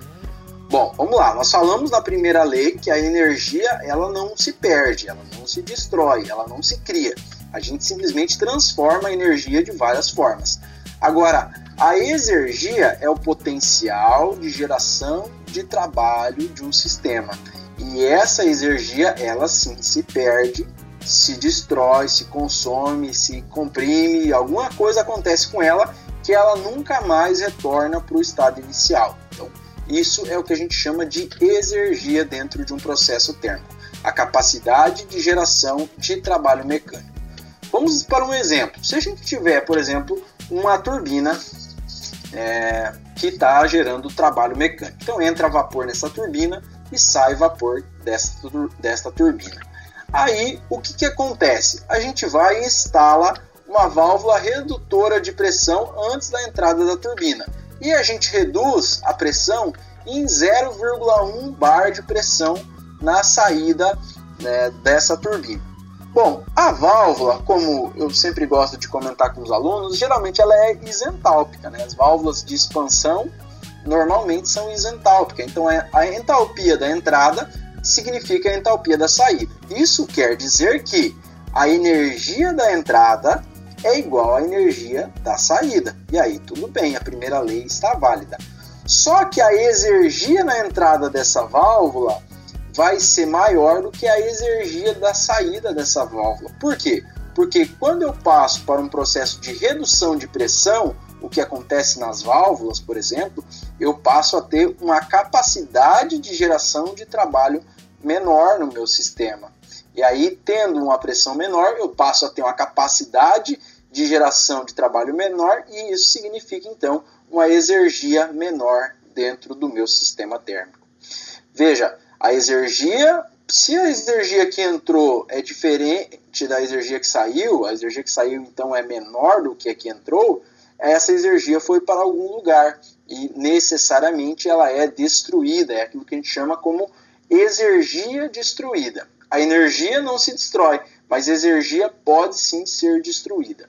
Bom, vamos lá. Nós falamos na primeira lei que a energia ela não se perde, ela não se destrói, ela não se cria. A gente simplesmente transforma a energia de várias formas. Agora, a exergia é o potencial de geração de trabalho de um sistema. E essa exergia, ela sim se perde, se destrói, se consome, se comprime, alguma coisa acontece com ela que ela nunca mais retorna para o estado inicial. Então, isso é o que a gente chama de exergia dentro de um processo térmico, a capacidade de geração de trabalho mecânico. Vamos para um exemplo. Se a gente tiver, por exemplo, uma turbina é, que está gerando trabalho mecânico. Então entra vapor nessa turbina e sai vapor desta, desta turbina. Aí o que, que acontece? A gente vai e instala uma válvula redutora de pressão antes da entrada da turbina. E a gente reduz a pressão em 0,1 bar de pressão na saída né, dessa turbina. Bom, a válvula, como eu sempre gosto de comentar com os alunos, geralmente ela é isentálpica, né? As válvulas de expansão normalmente são isentálpicas. Então, é, a entalpia da entrada significa a entalpia da saída. Isso quer dizer que a energia da entrada é igual à energia da saída. E aí, tudo bem, a primeira lei está válida. Só que a exergia na entrada dessa válvula vai ser maior do que a exergia da saída dessa válvula. Por quê? Porque quando eu passo para um processo de redução de pressão, o que acontece nas válvulas, por exemplo, eu passo a ter uma capacidade de geração de trabalho menor no meu sistema. E aí, tendo uma pressão menor, eu passo a ter uma capacidade de geração de trabalho menor, e isso significa então uma exergia menor dentro do meu sistema térmico. Veja, a exergia, se a exergia que entrou é diferente da exergia que saiu, a exergia que saiu então é menor do que a que entrou, essa exergia foi para algum lugar e necessariamente ela é destruída, é aquilo que a gente chama como exergia destruída. A energia não se destrói, mas a exergia pode sim ser destruída.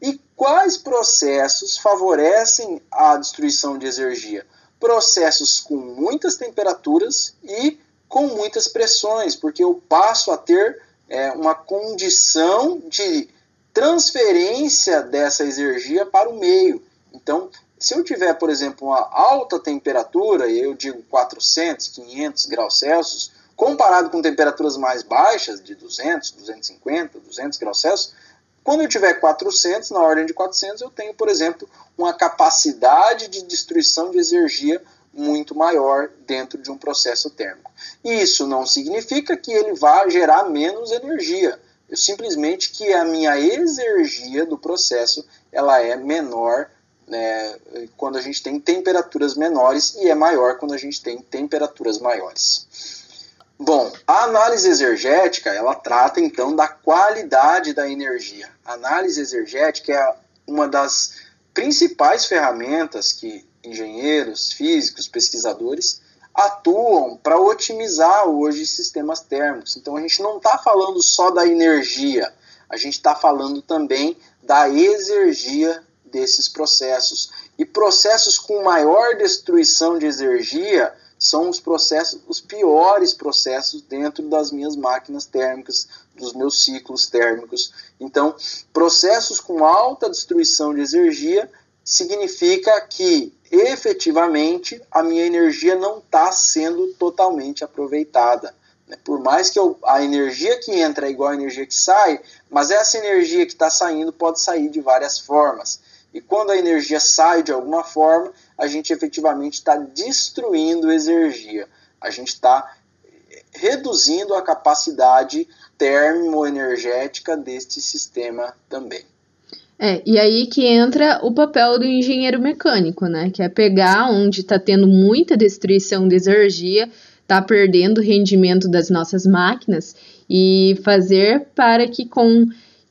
E quais processos favorecem a destruição de exergia? Processos com muitas temperaturas e com muitas pressões, porque eu passo a ter é, uma condição de transferência dessa energia para o meio. Então, se eu tiver, por exemplo, uma alta temperatura, eu digo 400, 500 graus Celsius, comparado com temperaturas mais baixas, de 200, 250, 200 graus Celsius, quando eu tiver 400, na ordem de 400, eu tenho, por exemplo, uma capacidade de destruição de energia muito maior dentro de um processo térmico. Isso não significa que ele vá gerar menos energia. Eu simplesmente que a minha exergia do processo ela é menor né, quando a gente tem temperaturas menores e é maior quando a gente tem temperaturas maiores. Bom, a análise exergética ela trata então da qualidade da energia. A análise exergética é uma das principais ferramentas que engenheiros, físicos, pesquisadores atuam para otimizar hoje sistemas térmicos. Então a gente não está falando só da energia, a gente está falando também da exergia desses processos. E processos com maior destruição de energia são os processos, os piores processos dentro das minhas máquinas térmicas, dos meus ciclos térmicos. Então, processos com alta destruição de energia significa que efetivamente a minha energia não está sendo totalmente aproveitada. Né? Por mais que eu, a energia que entra é igual à energia que sai, mas essa energia que está saindo pode sair de várias formas. E quando a energia sai de alguma forma, a gente efetivamente está destruindo energia. A gente está reduzindo a capacidade termoenergética deste sistema também. É, e aí que entra o papel do engenheiro mecânico, né? Que é pegar onde está tendo muita destruição de energia, está perdendo o rendimento das nossas máquinas e fazer para que com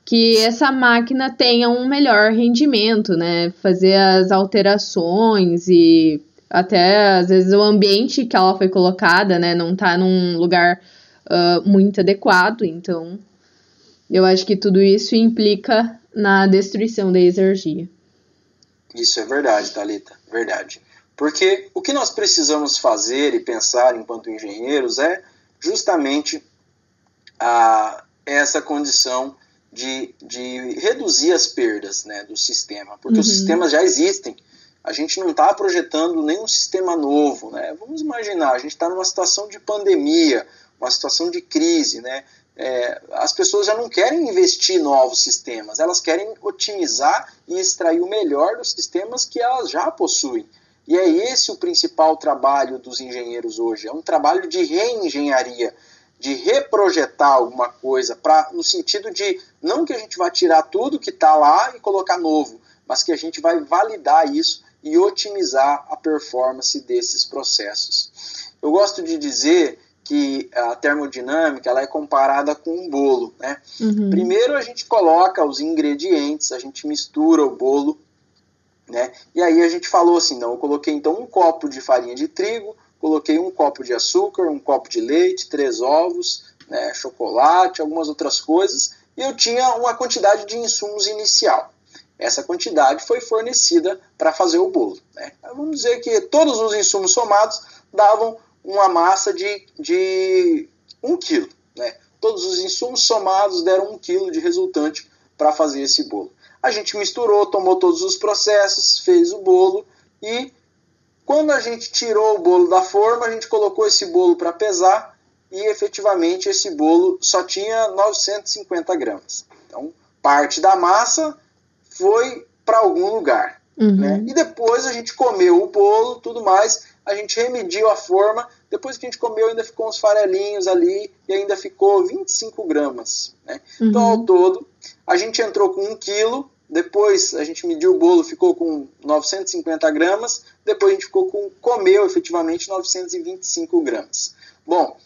que essa máquina tenha um melhor rendimento, né? Fazer as alterações e até às vezes o ambiente que ela foi colocada, né, não está num lugar uh, muito adequado, então eu acho que tudo isso implica na destruição da energia. Isso é verdade, Talita, verdade. Porque o que nós precisamos fazer e pensar enquanto engenheiros é justamente a, essa condição de, de reduzir as perdas né, do sistema, porque uhum. os sistemas já existem. A gente não está projetando nenhum sistema novo. Né? Vamos imaginar, a gente está numa situação de pandemia, uma situação de crise. Né? É, as pessoas já não querem investir em novos sistemas, elas querem otimizar e extrair o melhor dos sistemas que elas já possuem. E é esse o principal trabalho dos engenheiros hoje, é um trabalho de reengenharia, de reprojetar alguma coisa, pra, no sentido de não que a gente vai tirar tudo que está lá e colocar novo, mas que a gente vai validar isso e otimizar a performance desses processos. Eu gosto de dizer que a termodinâmica ela é comparada com um bolo. Né? Uhum. Primeiro a gente coloca os ingredientes, a gente mistura o bolo, né? e aí a gente falou assim, não, eu coloquei então um copo de farinha de trigo, coloquei um copo de açúcar, um copo de leite, três ovos, né, chocolate, algumas outras coisas, e eu tinha uma quantidade de insumos inicial. Essa quantidade foi fornecida para fazer o bolo. Né? Vamos dizer que todos os insumos somados davam uma massa de, de 1 kg. Né? Todos os insumos somados deram 1 kg de resultante para fazer esse bolo. A gente misturou, tomou todos os processos, fez o bolo e quando a gente tirou o bolo da forma, a gente colocou esse bolo para pesar e efetivamente esse bolo só tinha 950 gramas. Então, parte da massa foi para algum lugar. Uhum. Né? E depois a gente comeu o bolo, tudo mais, a gente remediu a forma, depois que a gente comeu ainda ficou uns farelinhos ali e ainda ficou 25 gramas. Né? Uhum. Então, ao todo, a gente entrou com 1 quilo, depois a gente mediu o bolo, ficou com 950 gramas, depois a gente ficou com, comeu efetivamente 925 gramas. Bom,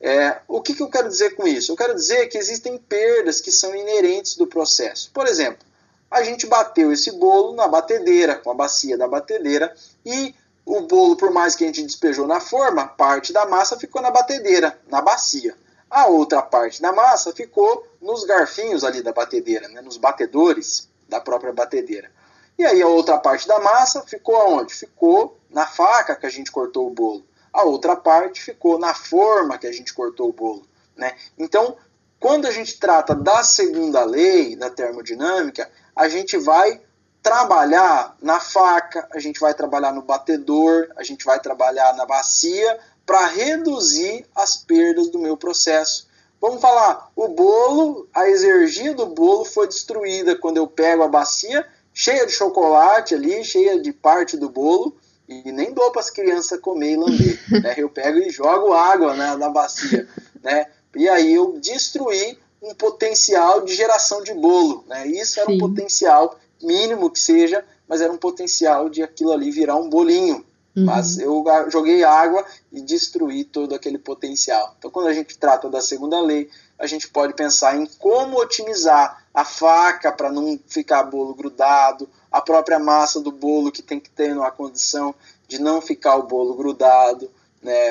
é, o que, que eu quero dizer com isso? Eu quero dizer que existem perdas que são inerentes do processo. Por exemplo, a gente bateu esse bolo na batedeira, com a bacia da batedeira, e o bolo, por mais que a gente despejou na forma, parte da massa ficou na batedeira, na bacia. A outra parte da massa ficou nos garfinhos ali da batedeira, né, nos batedores da própria batedeira. E aí a outra parte da massa ficou aonde? Ficou na faca que a gente cortou o bolo. A outra parte ficou na forma que a gente cortou o bolo. Né? Então, quando a gente trata da segunda lei da termodinâmica, a gente vai trabalhar na faca, a gente vai trabalhar no batedor, a gente vai trabalhar na bacia para reduzir as perdas do meu processo. Vamos falar, o bolo, a energia do bolo foi destruída quando eu pego a bacia cheia de chocolate ali, cheia de parte do bolo, e nem dou para as crianças comer e lamber. né? Eu pego e jogo água né, na bacia. Né? E aí eu destruí um potencial de geração de bolo. Né? Isso era Sim. um potencial mínimo que seja, mas era um potencial de aquilo ali virar um bolinho. Uhum. Mas eu joguei água e destruí todo aquele potencial. Então, quando a gente trata da segunda lei, a gente pode pensar em como otimizar a faca para não ficar bolo grudado, a própria massa do bolo que tem que ter uma condição de não ficar o bolo grudado. né?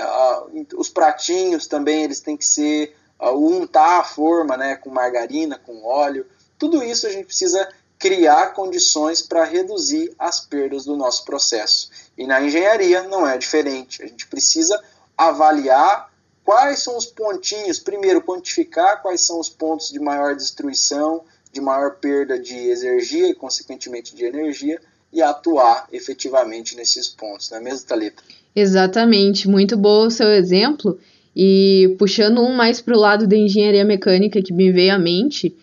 os pratinhos também eles têm que ser untar a forma, né? Com margarina, com óleo. Tudo isso a gente precisa criar condições para reduzir as perdas do nosso processo. E na engenharia não é diferente. A gente precisa avaliar quais são os pontinhos, primeiro quantificar quais são os pontos de maior destruição, de maior perda de energia e consequentemente de energia e atuar efetivamente nesses pontos, não é mesmo, Thalita? Exatamente, muito bom o seu exemplo. E puxando um mais para o lado da engenharia mecânica que me veio à mente,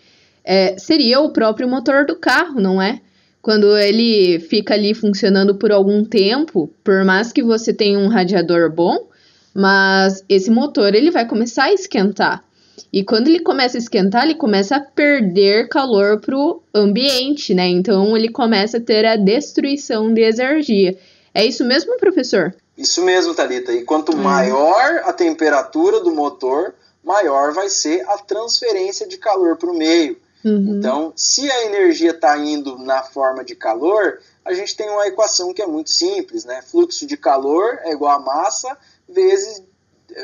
é, seria o próprio motor do carro, não é? Quando ele fica ali funcionando por algum tempo, por mais que você tenha um radiador bom, mas esse motor ele vai começar a esquentar. E quando ele começa a esquentar, ele começa a perder calor para o ambiente, né? Então ele começa a ter a destruição de energia. É isso mesmo, professor? Isso mesmo, Talita. E quanto hum. maior a temperatura do motor, maior vai ser a transferência de calor para o meio. Uhum. Então, se a energia está indo na forma de calor, a gente tem uma equação que é muito simples, né? Fluxo de calor é igual a massa vezes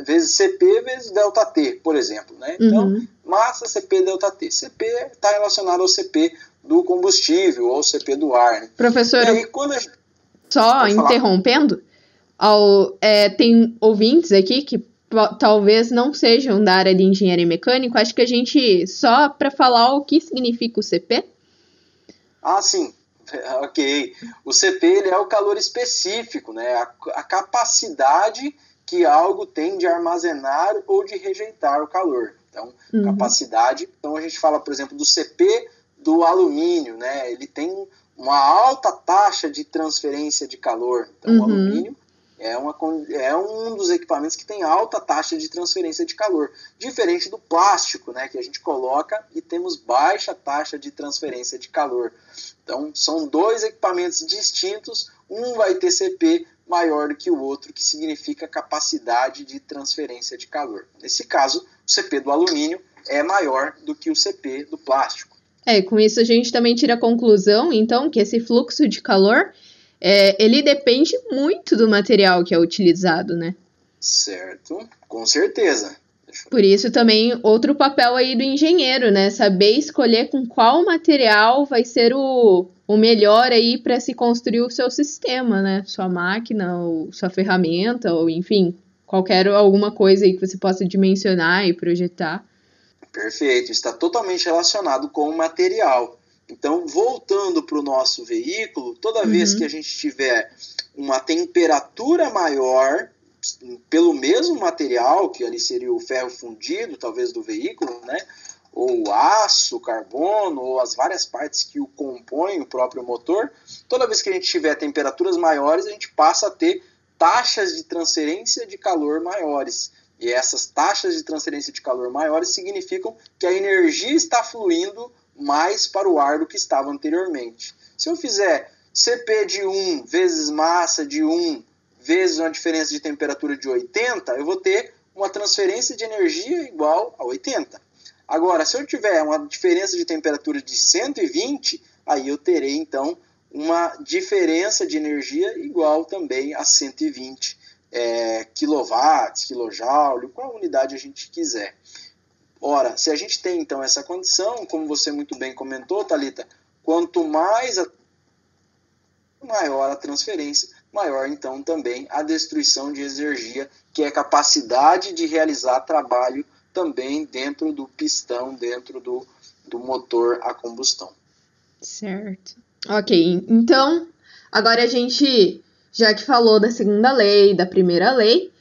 vezes CP vezes delta T, por exemplo. Né? Então, uhum. massa CP delta T. CP está relacionado ao CP do combustível ou CP do ar. Né? Professor, aí, gente... só interrompendo, ao, é, tem ouvintes aqui que talvez não sejam da área de engenharia mecânica, acho que a gente, só para falar o que significa o CP? Ah, sim. Ok. O CP ele é o calor específico, né? a, a capacidade que algo tem de armazenar ou de rejeitar o calor. Então, uhum. capacidade. Então, a gente fala, por exemplo, do CP do alumínio, né? Ele tem uma alta taxa de transferência de calor. Então, uhum. o alumínio é, uma, é um dos equipamentos que tem alta taxa de transferência de calor. Diferente do plástico, né? Que a gente coloca e temos baixa taxa de transferência de calor. Então, são dois equipamentos distintos. Um vai ter CP maior do que o outro, que significa capacidade de transferência de calor. Nesse caso, o CP do alumínio é maior do que o CP do plástico. É, com isso a gente também tira a conclusão, então, que esse fluxo de calor, é, ele depende muito do material que é utilizado, né? Certo, com certeza. Por isso também outro papel aí do engenheiro, né? Saber escolher com qual material vai ser o, o melhor aí para se construir o seu sistema, né? Sua máquina, ou sua ferramenta, ou enfim, qualquer alguma coisa aí que você possa dimensionar e projetar. Perfeito, está totalmente relacionado com o material. Então, voltando para o nosso veículo, toda uhum. vez que a gente tiver uma temperatura maior pelo mesmo material, que ali seria o ferro fundido, talvez do veículo, né? ou o aço, carbono, ou as várias partes que o compõem o próprio motor, toda vez que a gente tiver temperaturas maiores, a gente passa a ter taxas de transferência de calor maiores. E essas taxas de transferência de calor maiores significam que a energia está fluindo mais para o ar do que estava anteriormente. Se eu fizer CP de 1 vezes massa de 1 vezes uma diferença de temperatura de 80, eu vou ter uma transferência de energia igual a 80. Agora, se eu tiver uma diferença de temperatura de 120, aí eu terei então uma diferença de energia igual também a 120 é, quilowatts, kilojoule, qual unidade a gente quiser. Ora, se a gente tem então essa condição, como você muito bem comentou, Talita, quanto mais a, maior a transferência, maior então também a destruição de energia, que é a capacidade de realizar trabalho também dentro do pistão, dentro do, do motor a combustão. Certo. Ok, então agora a gente, já que falou da segunda lei, da primeira lei,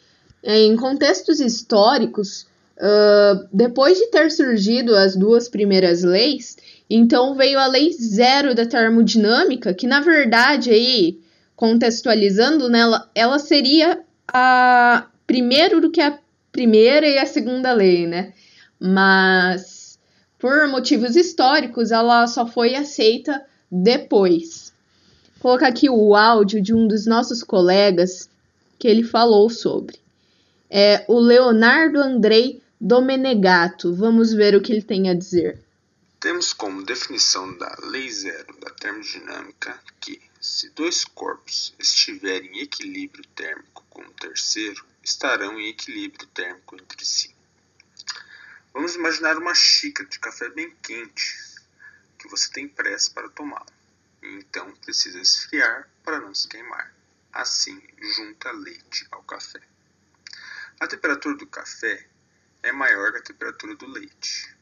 em contextos históricos, uh, depois de ter surgido as duas primeiras leis, então veio a lei zero da termodinâmica, que na verdade aí contextualizando nela, ela seria a primeiro do que a primeira e a segunda lei, né? Mas por motivos históricos ela só foi aceita depois. Vou colocar aqui o áudio de um dos nossos colegas que ele falou sobre. É o Leonardo Andrei Domenegato. Vamos ver o que ele tem a dizer. Temos como definição da lei zero da termodinâmica que se dois corpos estiverem em equilíbrio térmico com o terceiro, estarão em equilíbrio térmico entre si. Vamos imaginar uma xícara de café bem quente que você tem pressa para tomá-lo. Então precisa esfriar para não se queimar. Assim, junta leite ao café. A temperatura do café é maior que a temperatura do leite.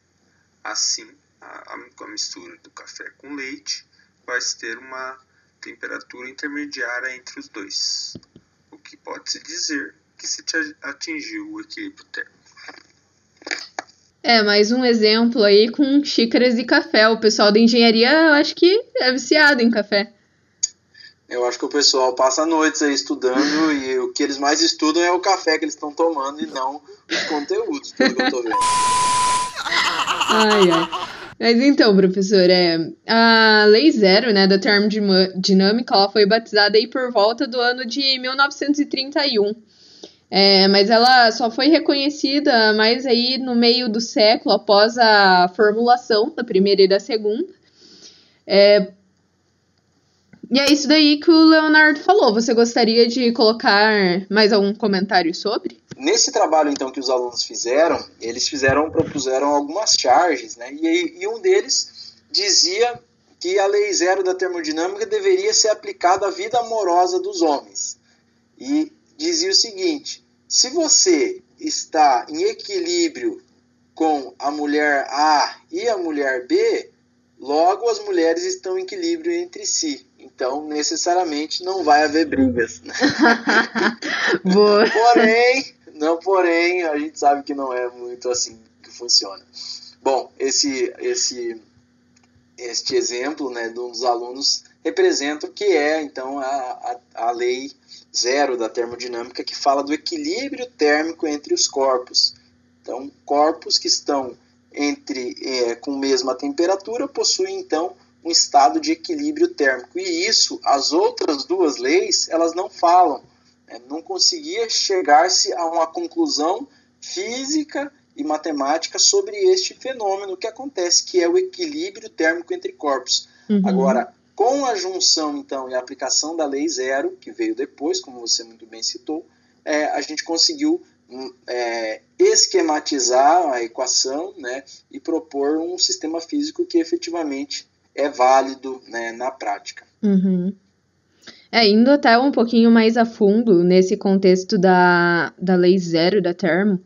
Assim, a, a mistura do café com leite vai ter uma temperatura intermediária entre os dois, o que pode-se dizer que se atingiu o equilíbrio térmico. É, mais um exemplo aí com xícaras de café. O pessoal da engenharia, eu acho que é viciado em café. Eu acho que o pessoal passa noites aí estudando e o que eles mais estudam é o café que eles estão tomando e não os conteúdos, pelo que eu tô vendo. Ai, ai. Mas então, professor, é, a Lei Zero, né, da termodinâmica, ela foi batizada aí por volta do ano de 1931. É, mas ela só foi reconhecida mais aí no meio do século, após a formulação da primeira e da segunda. É, e é isso daí que o Leonardo falou. Você gostaria de colocar mais algum comentário sobre? Nesse trabalho, então, que os alunos fizeram, eles fizeram, propuseram algumas charges, né? E, e um deles dizia que a lei zero da termodinâmica deveria ser aplicada à vida amorosa dos homens. E dizia o seguinte: se você está em equilíbrio com a mulher A e a mulher B, logo as mulheres estão em equilíbrio entre si. Então, necessariamente não vai haver brigas. Boa. Porém, não, porém, a gente sabe que não é muito assim que funciona. Bom, esse, esse, este exemplo né, de um dos alunos representa o que é, então, a, a, a lei zero da termodinâmica, que fala do equilíbrio térmico entre os corpos. Então, corpos que estão entre é, com mesma temperatura possuem, então, um estado de equilíbrio térmico. E isso, as outras duas leis, elas não falam. É, não conseguia chegar-se a uma conclusão física e matemática sobre este fenômeno que acontece, que é o equilíbrio térmico entre corpos. Uhum. Agora, com a junção, então, e a aplicação da lei zero, que veio depois, como você muito bem citou, é, a gente conseguiu hum, é, esquematizar a equação né, e propor um sistema físico que efetivamente é válido né, na prática. Uhum. É, indo até um pouquinho mais a fundo nesse contexto da, da lei zero da termo,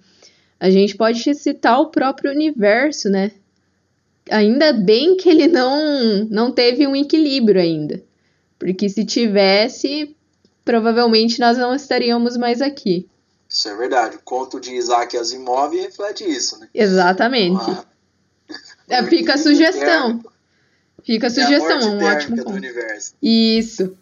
a gente pode citar o próprio universo, né? Ainda bem que ele não, não teve um equilíbrio ainda. Porque se tivesse, provavelmente nós não estaríamos mais aqui. Isso é verdade. O conto de Isaac Asimov reflete isso, né? Exatamente. Ah, é, fica a sugestão. Fica a sugestão, é a um ótimo ponto. Isso.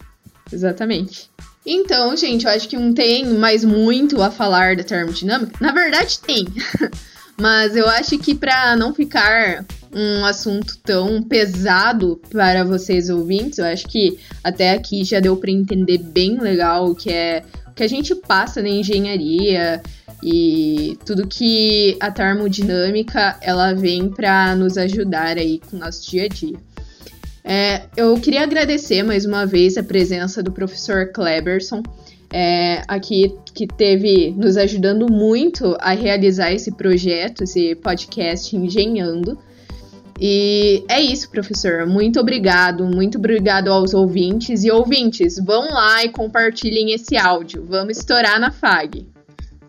Exatamente. Então, gente, eu acho que não tem mais muito a falar da termodinâmica. Na verdade, tem. Mas eu acho que para não ficar um assunto tão pesado para vocês ouvintes, eu acho que até aqui já deu para entender bem legal o que é o que a gente passa na engenharia e tudo que a termodinâmica ela vem para nos ajudar aí com o nosso dia a dia. É, eu queria agradecer mais uma vez a presença do professor Kleberson, é, aqui que teve nos ajudando muito a realizar esse projeto, esse podcast Engenhando. E é isso, professor. Muito obrigado, muito obrigado aos ouvintes. E ouvintes, vão lá e compartilhem esse áudio. Vamos estourar na FAG.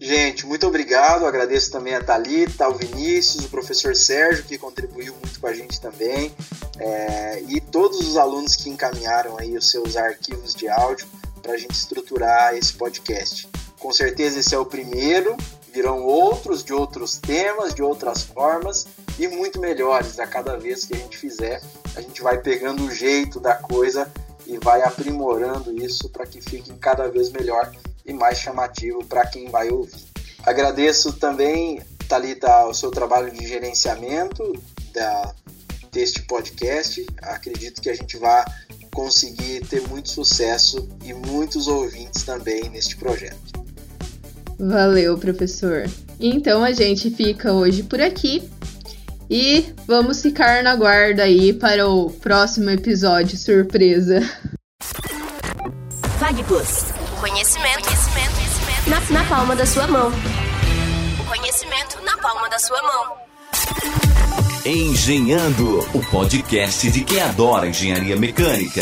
Gente, muito obrigado. Agradeço também a Thalita, ao Vinícius, o professor Sérgio, que contribuiu muito com a gente também, é, e todos os alunos que encaminharam aí os seus arquivos de áudio para a gente estruturar esse podcast. Com certeza esse é o primeiro, virão outros de outros temas, de outras formas e muito melhores. A cada vez que a gente fizer, a gente vai pegando o jeito da coisa e vai aprimorando isso para que fique cada vez melhor e mais chamativo para quem vai ouvir. Agradeço também, Talita, o seu trabalho de gerenciamento da, deste podcast. Acredito que a gente vai conseguir ter muito sucesso e muitos ouvintes também neste projeto. Valeu, professor. Então a gente fica hoje por aqui e vamos ficar na guarda aí para o próximo episódio surpresa. FagPlus. Conhecimento, conhecimento, conhecimento na, na palma da sua mão. O conhecimento na palma da sua mão. Engenhando, o podcast de quem adora engenharia mecânica.